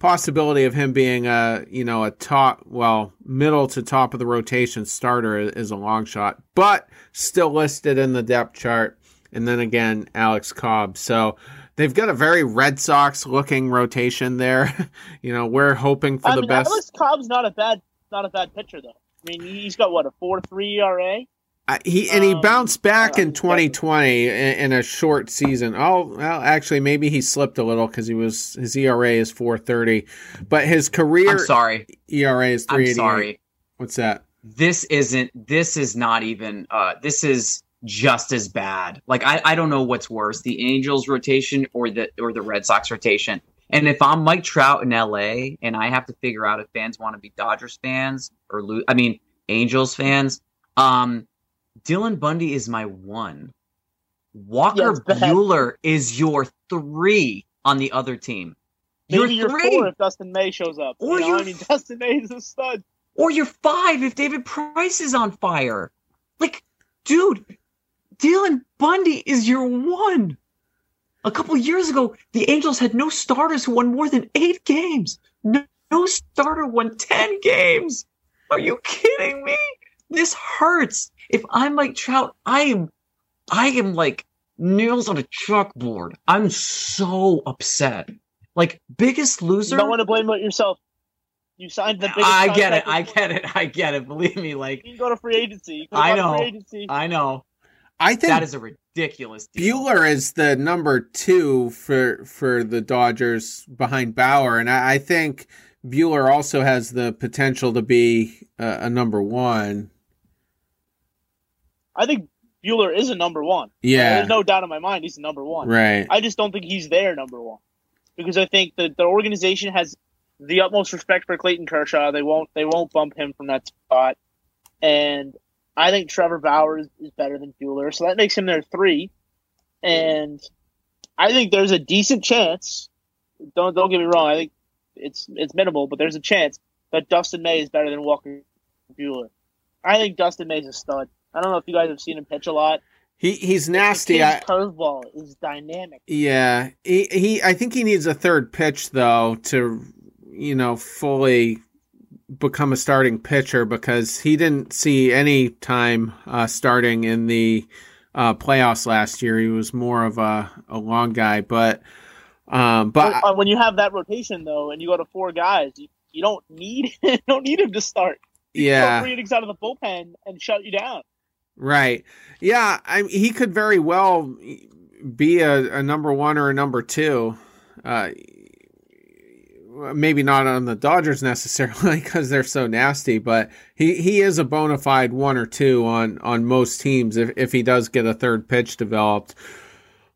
possibility of him being a you know a top well middle to top of the rotation starter is a long shot, but still listed in the depth chart. And then again, Alex Cobb. So they've got a very Red Sox looking rotation there. you know, we're hoping for I the mean, best. Alex Cobb's not a bad, not a bad pitcher though. I mean, he's got what a four three ERA. Uh, he and he Um, bounced back uh, in 2020 in, in a short season. Oh, well, actually, maybe he slipped a little because he was his ERA is 430, but his career i'm sorry ERA is i'm sorry What's that? this isn't this is not even uh this is just as bad like i i don't know what's worse the angels rotation or the or the red sox rotation and if i'm mike trout in la and i have to figure out if fans want to be dodgers fans or lose i mean Angels fans. Um, Dylan Bundy is my one. Walker Yes. Buehler is your three on the other team. Maybe You're you're three. four if Dustin May shows up. Or you know? I mean, Dustin May is a stud. Or you're five if David Price is on fire. Like, dude, Dylan Bundy is your one. A couple years ago, the Angels had no starters who won more than eight games. No, no starter won 10 games. Are you kidding me? This hurts. If I'm like Trout, I am, I am like nails on a chalkboard. I'm so upset. Like, biggest You loser. don't want to blame it yourself. You signed the biggest. I get it. I get it. I get it. Believe me, like You can go to free agency. You I know. Agency. I know I think that is a ridiculous deal. Buehler is the number two for for the Dodgers behind Bauer, and I, I think Buehler also has the potential to be a, a number one. I think Buehler is a number one. Yeah, There's no doubt in my mind he's a number one. right. I just don't think he's their number one because I think that the organization has the utmost respect for Clayton Kershaw. They won't they won't bump him from that spot, and I think Trevor Bauer is, is better than Buehler, so that makes him their three. And I think there's a decent chance. Don't don't get me wrong. I think it's it's minimal, but there's a chance that Dustin May is better than Walker Buehler. I think Dustin May's a stud. I don't know if you guys have seen him pitch a lot. He he's nasty. I, curveball is dynamic. yeah, he, he I think he needs a third pitch though to you know fully become a starting pitcher because he didn't see any time uh, starting in the uh, playoffs last year. He was more of a, a long guy, but um, but When- uh, when you have that rotation though, and you go to four guys, you, you don't need you don't need him to start. yeah, Throw three innings out of the bullpen and shut you down. Right. Yeah, I he could very well be a, a number one or a number two. Uh, maybe not on the Dodgers necessarily because they're so nasty, but he, he is a bona fide one or two on, on most teams if, if he does get a third pitch developed.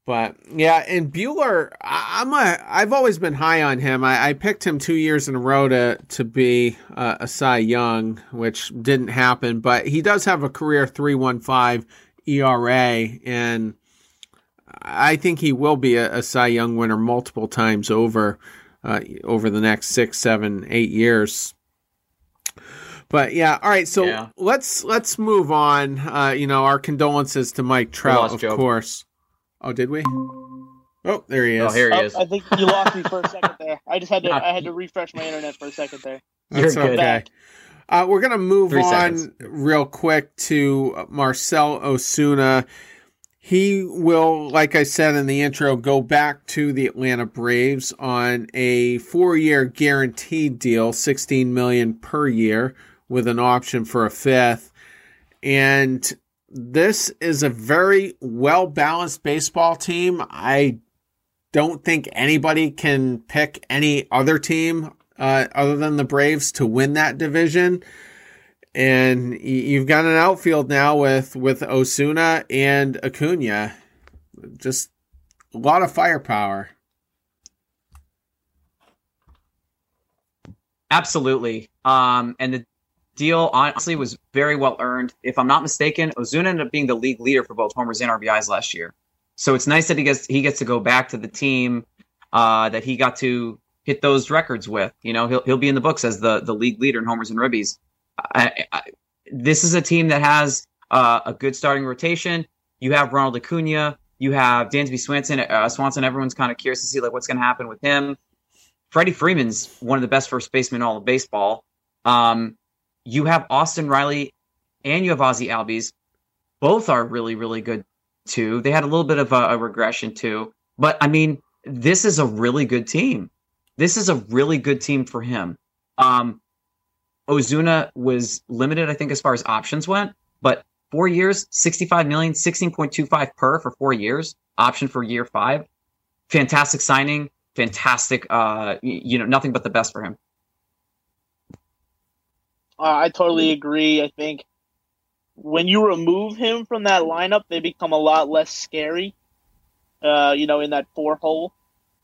But yeah, and Buehler, I- I'm a I've always been high on him. I, I picked him two years in a row to to be uh, a Cy Young, which didn't happen. But he does have a career three one five ERA, and I think he will be a, a Cy Young winner multiple times over uh, over the next six, seven, eight years. But yeah, all right. So Yeah. let's let's move on. Uh, you know, our condolences to Mike Trout, of Joe. course. Oh, did we? Oh, there he is. Oh, here he Oh, is. I think you lost me for a second there. I just had to I had to refresh my internet for a second there. That's You're good. okay. Uh, we're gonna move Three on seconds. real quick to Marcell Ozuna. He will, like I said in the intro, go back to the Atlanta Braves on a four-year guaranteed deal, sixteen million per year, with an option for a fifth. And this is a very well balanced baseball team. I don't think anybody can pick any other team uh, other than the Braves to win that division. And you've got an outfield now with with Ozuna and Acuna, just a lot of firepower. Absolutely. Um, and the deal honestly was very well earned. If I'm not mistaken, Ozuna ended up being the league leader for both homers and RBIs last year. So it's nice that he gets he gets to go back to the team uh, that he got to hit those records with. You know, he'll he'll be in the books as the the league leader in homers and ribbies. I, this is a team that has uh, a good starting rotation. You have Ronald Acuna. You have Dansby Swanson. Uh, Swanson. Everyone's kind of curious to see like what's going to happen with him. Freddie Freeman's one of the best first basemen in all of baseball. Um, you have Austin Riley and you have Ozzy Albies. Both are really, really good too. They had a little bit of a, a regression too. But I mean, this is a really good team. This is a really good team for him. Um, Ozuna was limited, I think, as far as options went, but four years, 65 million, 16.25 per for four years, option for year five. Fantastic signing, fantastic, uh, you know, nothing but the best for him. Uh, I totally agree. I think when you remove him from that lineup, they become a lot less scary. Uh, you know, in that four hole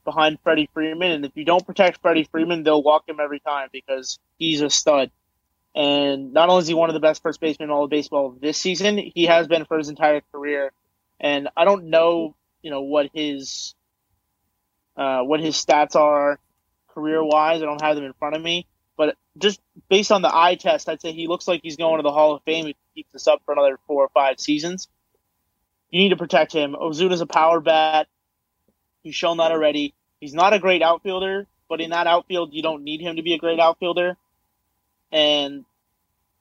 behind Freddie Freeman, and if you don't protect Freddie Freeman, they'll walk him every time because he's a stud. And not only is he one of the best first basemen in all of baseball this season, he has been for his entire career. And I don't know, you know, what his uh, what his stats are career wise. I don't have them in front of me, but just based on the eye test, I'd say he looks like he's going to the Hall of Fame if he keeps this up for another four or five seasons. You need to protect him. Ozuna's a power bat. He's shown that already. He's not a great outfielder, but in that outfield, you don't need him to be a great outfielder. And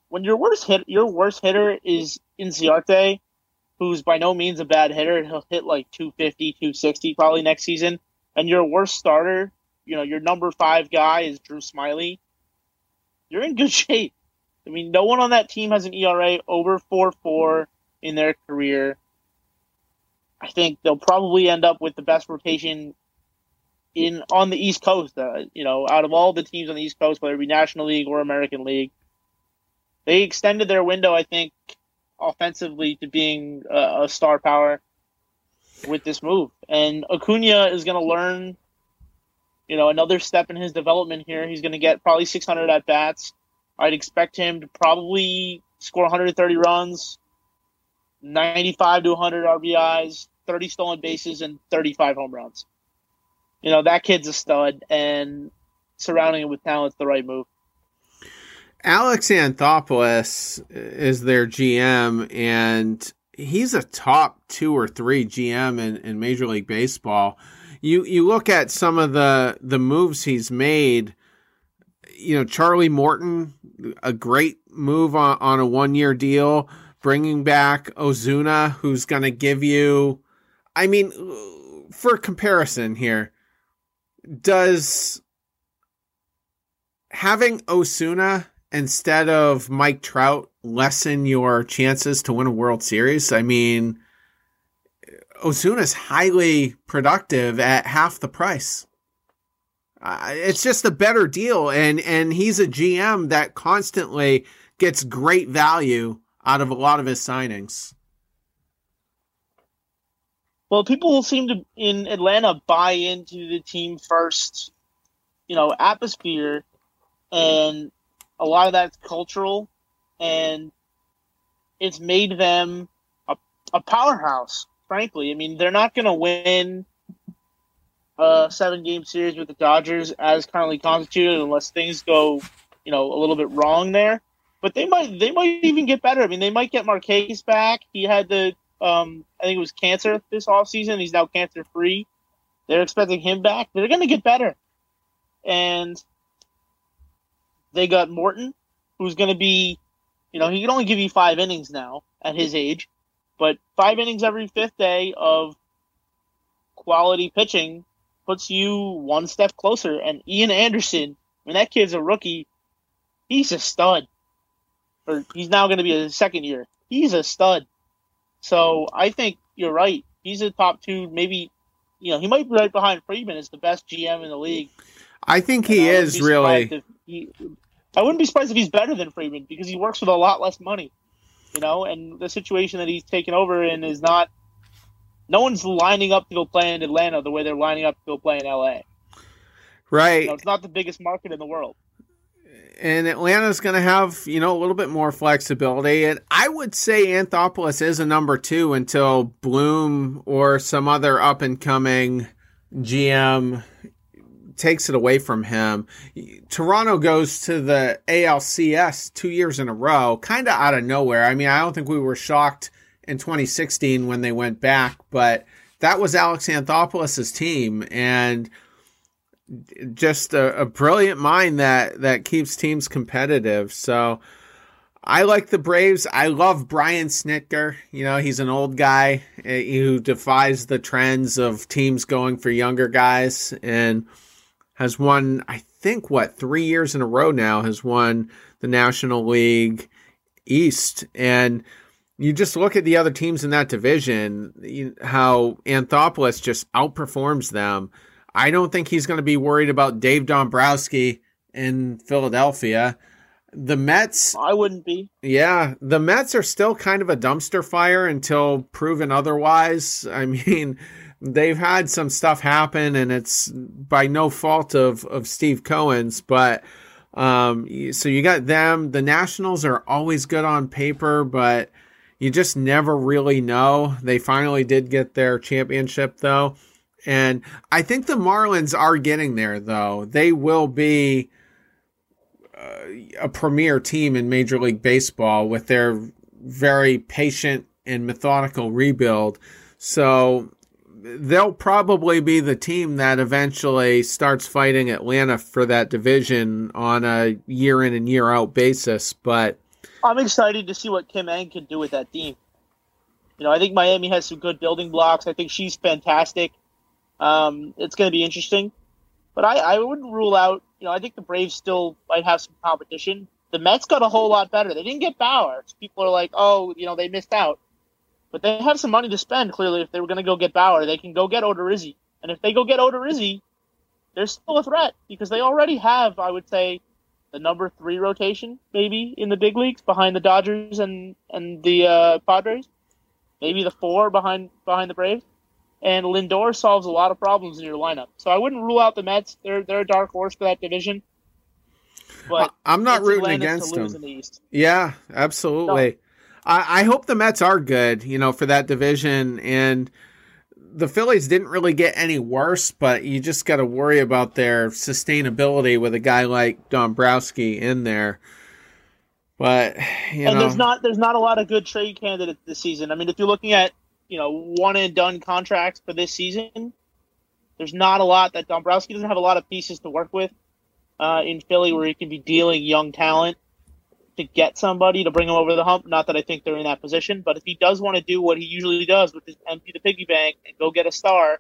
when your worst hit, your worst hitter is Inciarte, who's by no means a bad hitter. He'll hit like 250, 260 probably next season. And your worst starter, you know, your number five guy is Drew Smyly. You're in good shape. I mean, no one on that team has an ERA over 4 4 in their career. I think they'll probably end up with the best rotation in on the East Coast. Uh, you know, out of all the teams on the East Coast, whether it be National League or American League, they extended their window. I think offensively to being a, a star power with this move, and Acuna is going to learn. You know, another step in his development here. He's going to get probably 600 at bats. I'd expect him to probably score 130 runs, 95 to 100 RBIs, 30 stolen bases, and 35 home runs. You know, that kid's a stud, and surrounding him with talent's the right move. Alex Anthopoulos is their GM, and he's a top two or three GM in, in Major League Baseball. You you look at some of the the moves he's made. You know, Charlie Morton, a great move on, on a one year deal, bringing back Ozuna, who's going to give you. I mean, for comparison here, does having Ozuna instead of Mike Trout lessen your chances to win a World Series? I mean, Ozuna's highly productive at half the price. Uh, it's just a better deal, and and he's a GM that constantly gets great value out of a lot of his signings. Well, people seem to in Atlanta buy into the team first, you know, atmosphere, and a lot of that's cultural, and it's made them a, a powerhouse. Frankly, I mean, they're not going to win a seven game series with the Dodgers as currently constituted unless things go, you know, a little bit wrong there. But they might they might even get better. I mean, they might get Marquez back. He had the um, I think it was cancer this offseason. He's now cancer free. They're expecting him back. They're going to get better. And they got Morton, who's going to be, you know, he can only give you five innings now at his age, but five innings every fifth day of quality pitching puts you one step closer. And Ian Anderson, mean, that kid's a rookie. He's a stud. Or he's now going to be a second year. He's a stud. So I think you're right. He's a top two, maybe. You know, he might be right behind Friedman as the best GM in the league. I think he is really. He, I wouldn't be surprised if he's better than Friedman because he works with a lot less money. You know, and the situation that he's taken over in is not. No one's lining up to go play in Atlanta the way they're lining up to go play in LA. Right. You know, it's not the biggest market in the world and Atlanta's going to have, you know, a little bit more flexibility. And I would say Anthopoulos is a number two until Bloom or some other up and coming GM takes it away from him. Toronto goes to the ALCS two years in a row, kind of out of nowhere. I mean, I don't think we were shocked in 2016 when they went back, but that was Alex Anthopoulos' team. And just a, a, brilliant mind that that keeps teams competitive. So I like the Braves. I love Brian Snitker. You know, he's an old guy eh, who defies the trends of teams going for younger guys and has won, I think, what, three years in a row now, has won the National League East. And you just look at the other teams in that division, how Anthopoulos just outperforms them I don't think he's going to be worried about Dave Dombrowski in Philadelphia. The Mets. I wouldn't be. Yeah. The Mets are still kind of a dumpster fire until proven otherwise. I mean, they've had some stuff happen and it's by no fault of, of Steve Cohen's, but Um, so you got them. The Nationals are always good on paper, but you just never really know. They finally did get their championship though. And I think the Marlins are getting there though. They will be uh, a premier team in Major League Baseball with their very patient and methodical rebuild. So they'll probably be the team that eventually starts fighting Atlanta for that division on a year in and year out basis. But I'm excited to see what Kim Ng can do with that team. You know, I think Miami has some good building blocks. I think she's fantastic. Um, it's going to be interesting, but I, I wouldn't rule out. You know, I think the Braves still might have some competition. The Mets got a whole lot better. They didn't get Bauer. So people are like, oh, you know, they missed out. But they have some money to spend. Clearly, if they were going to go get Bauer, they can go get Odorizzi. And if they go get Odorizzi, they're still a threat because they already have, I would say, the number three rotation maybe in the big leagues behind the Dodgers and and the uh, Padres, maybe the four behind behind the Braves. And Lindor solves a lot of problems in your lineup, so I wouldn't rule out the Mets. They're they're a dark horse for that division. But I'm not rooting against them. the East. Yeah, absolutely. I, I hope the Mets are good, you know, for that division. And the Phillies didn't really get any worse, but you just got to worry about their sustainability with a guy like Dombrowski in there. But you and know, there's not there's not a lot of good trade candidates this season. I mean, if you're looking at you know one and done contracts for this season, there's not a lot that Dombrowski doesn't have a lot of pieces to work with uh, in Philly where he can be dealing young talent to get somebody to bring him over the hump. Not that I think they're in that position, but if he does want to do what he usually does, which is empty the piggy bank and go get a star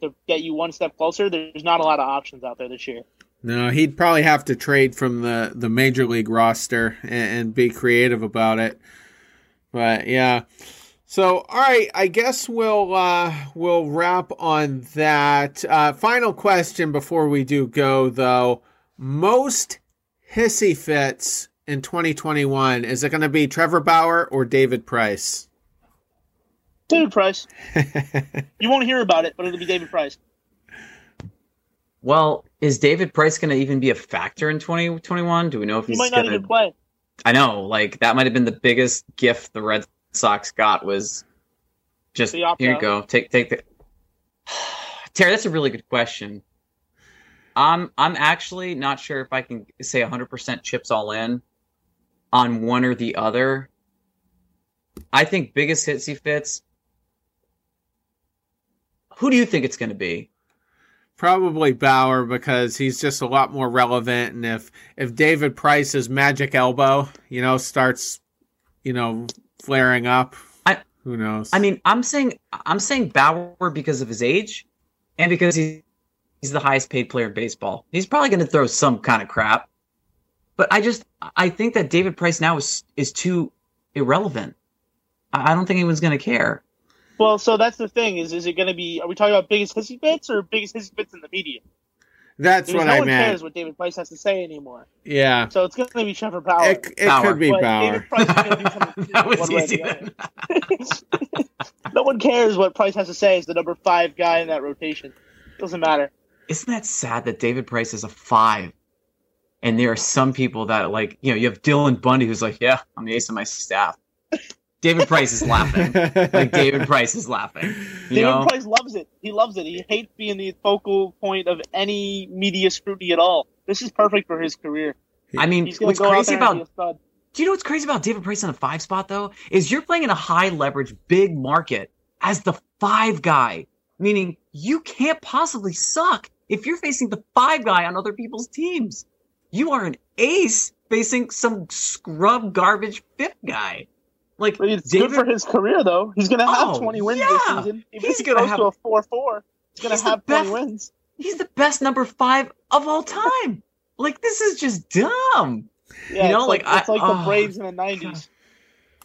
to get you one step closer, there's not a lot of options out there this year. no, he'd probably have to trade from the the major league roster and, and be creative about it. But yeah. So, all right, I guess we'll uh, we'll wrap on that. Uh, final question before we do go, though. Most hissy fits in 2021 is it going to be Trevor Bauer or David Price? David Price, you won't hear about it, but it'll be David Price. Well, is David Price going to even be a factor in 2021? Do we know if He he's might not going even to? play. I know, like that might have been the biggest gift the Red Sox got was just here you go, take take the. Terry, that's a really good question. I'm I'm actually not sure if I can say 100% chips all in on one or the other. I think biggest hits he fits. Who do you think it's going to be? Probably Bauer because he's just a lot more relevant. And if if David Price's magic elbow, you know, starts, you know, flaring up, I- who knows? I mean, I'm saying I'm saying Bauer because of his age, and because he's he's the highest paid player in baseball. He's probably going to throw some kind of crap, but I just I think that David Price now is is too irrelevant. I I don't think anyone's going to care. Well, so that's the thing is, is it going to be? Are we talking about biggest hissy fits or biggest hissy fits in the media? That's Because what no I one meant. cares what David Price has to say anymore. Yeah, So it's going to be Trevor Bauer. it, it Bauer. could be But Bauer. David Price is going to do something that was one way or easy. the other. no one cares what Price has to say as the number five guy in that rotation. Doesn't matter. Isn't that sad that David Price is a five? And there are some people that like, you know, you have Dylan Bundy who's like, yeah, I'm the ace of my staff. David Price is laughing. Like David Price is laughing. David know? Price loves it. He loves it. He hates being the focal point of any media scrutiny at all. This is perfect for his career. I mean, what's crazy out there and about be a stud. Do you know what's crazy about David Price in a five spot though? Is you're playing in a high leverage, big market as the five guy, meaning you can't possibly suck if you're facing the five guy on other people's teams. You are an ace facing some scrub garbage fifth guy. Like But it's David, good for his career, though. He's going to have Oh, 20 wins yeah. this season. Even He's if he gonna have- to a 4-4, he's gonna the have 20 best. wins. he's the best number five of all time. like this is just dumb. Yeah, You know, it's like, like, it's I- like oh, the Braves in the 90s.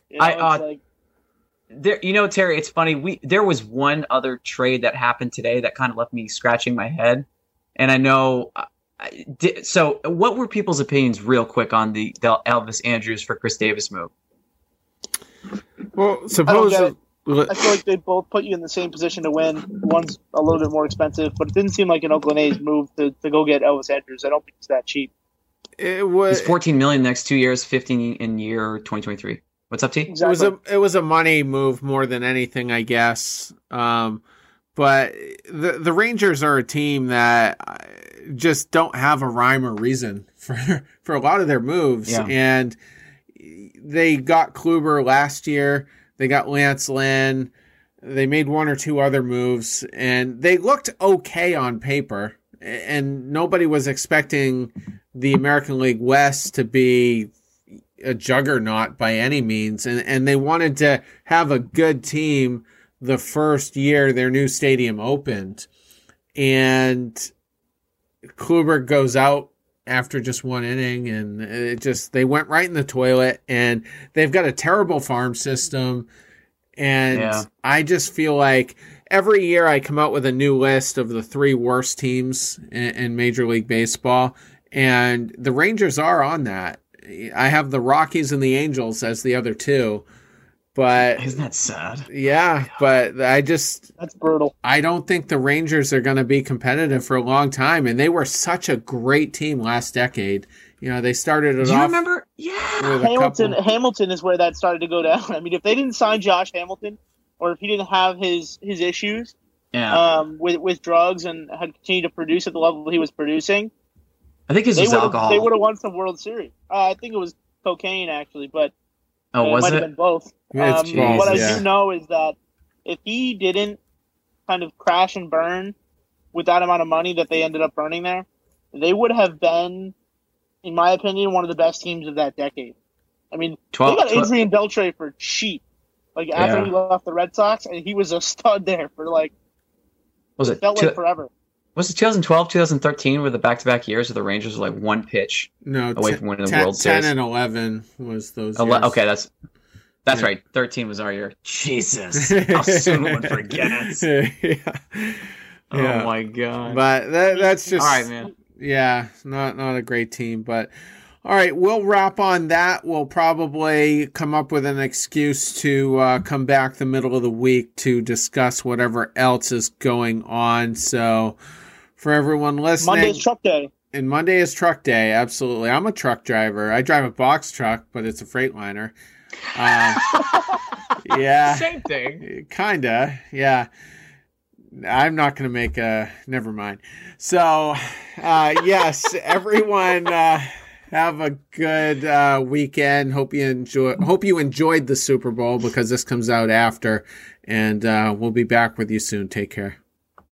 You know, I, uh, like, there you know terry it's funny we there was one other trade that happened today that kind of left me scratching my head and i know I- I did, so what were people's opinions real quick on the, the elvis andrus for khris davis move well, I suppose. don't I feel like they both put you in the same position to win. One's a little bit more expensive, but it didn't seem like an Oakland A's move to, to go get Elvis Andrus. I don't think it's that cheap. It was He's 14 million the next two years, 15 in year 2023. What's up, T? it was a it was a money move more than anything, I guess. Um, but the the Rangers are a team that uh, just don't have a rhyme or reason for for a lot of their moves, Yeah. and they got Kluber last year. They got Lance Lynn. They made one or two other moves, and they looked okay on paper. And nobody was expecting the American League West to be a juggernaut by any means, and and they wanted to have a good team the first year their new stadium opened, and Kluber goes out after just one inning, and it just they went right in the toilet, and they've got a terrible farm system, and Yeah. I just feel like. Every year, I come out with a new list of the three worst teams in, in Major League Baseball, and the Rangers are on that. I have the Rockies and the Angels as the other two, but Isn't that sad? yeah, but I just That's brutal. I don't think the Rangers are going to be competitive for a long time, and they were such a great team last decade. You know, they started it Do you off remember? Yeah. Hamilton couple. Hamilton is where that started to go down. I mean, if they didn't sign Josh Hamilton, or if he didn't have his his issues Yeah. um, with with drugs and had continued to produce at the level he was producing, I think it's they would have alcohol. they would have won some World Series. Uh, I think it was cocaine actually, but oh, it was might have been both. It's Um, both, what I yeah. do know is that if he didn't kind of crash and burn with that amount of money that they ended up burning there, they would have been, in my opinion, one of the best teams of that decade. I mean, 12, they got 12 Adrian Beltre for cheap. Like after Yeah. he left the Red Sox, and he was a stud there for like was it? felt two- like forever. Was it 2012, 2013 were the back-to-back years where the Rangers were like one pitch No, away t- from winning the 10, World 10 Series? and eleven was those. Ele- years. okay, that's that's Yeah. right. 13 was our year. Jesus, how soon one forgets. yeah. Oh Yeah. my god. But that, that's just All right, man. Yeah, not not a great team, but all right, we'll wrap on that. We'll probably come up with an excuse to uh, come back the middle of the week to discuss whatever else is going on. So, for everyone listening, Monday's truck day. and Monday is truck day. Absolutely, I'm a truck driver. I drive a box truck, but it's a Freightliner. Um, yeah, Same thing. kinda yeah i'm not gonna make a never mind so uh yes everyone uh have a good uh weekend hope you enjoy hope you enjoyed the super bowl because this comes out after and uh we'll be back with you soon take care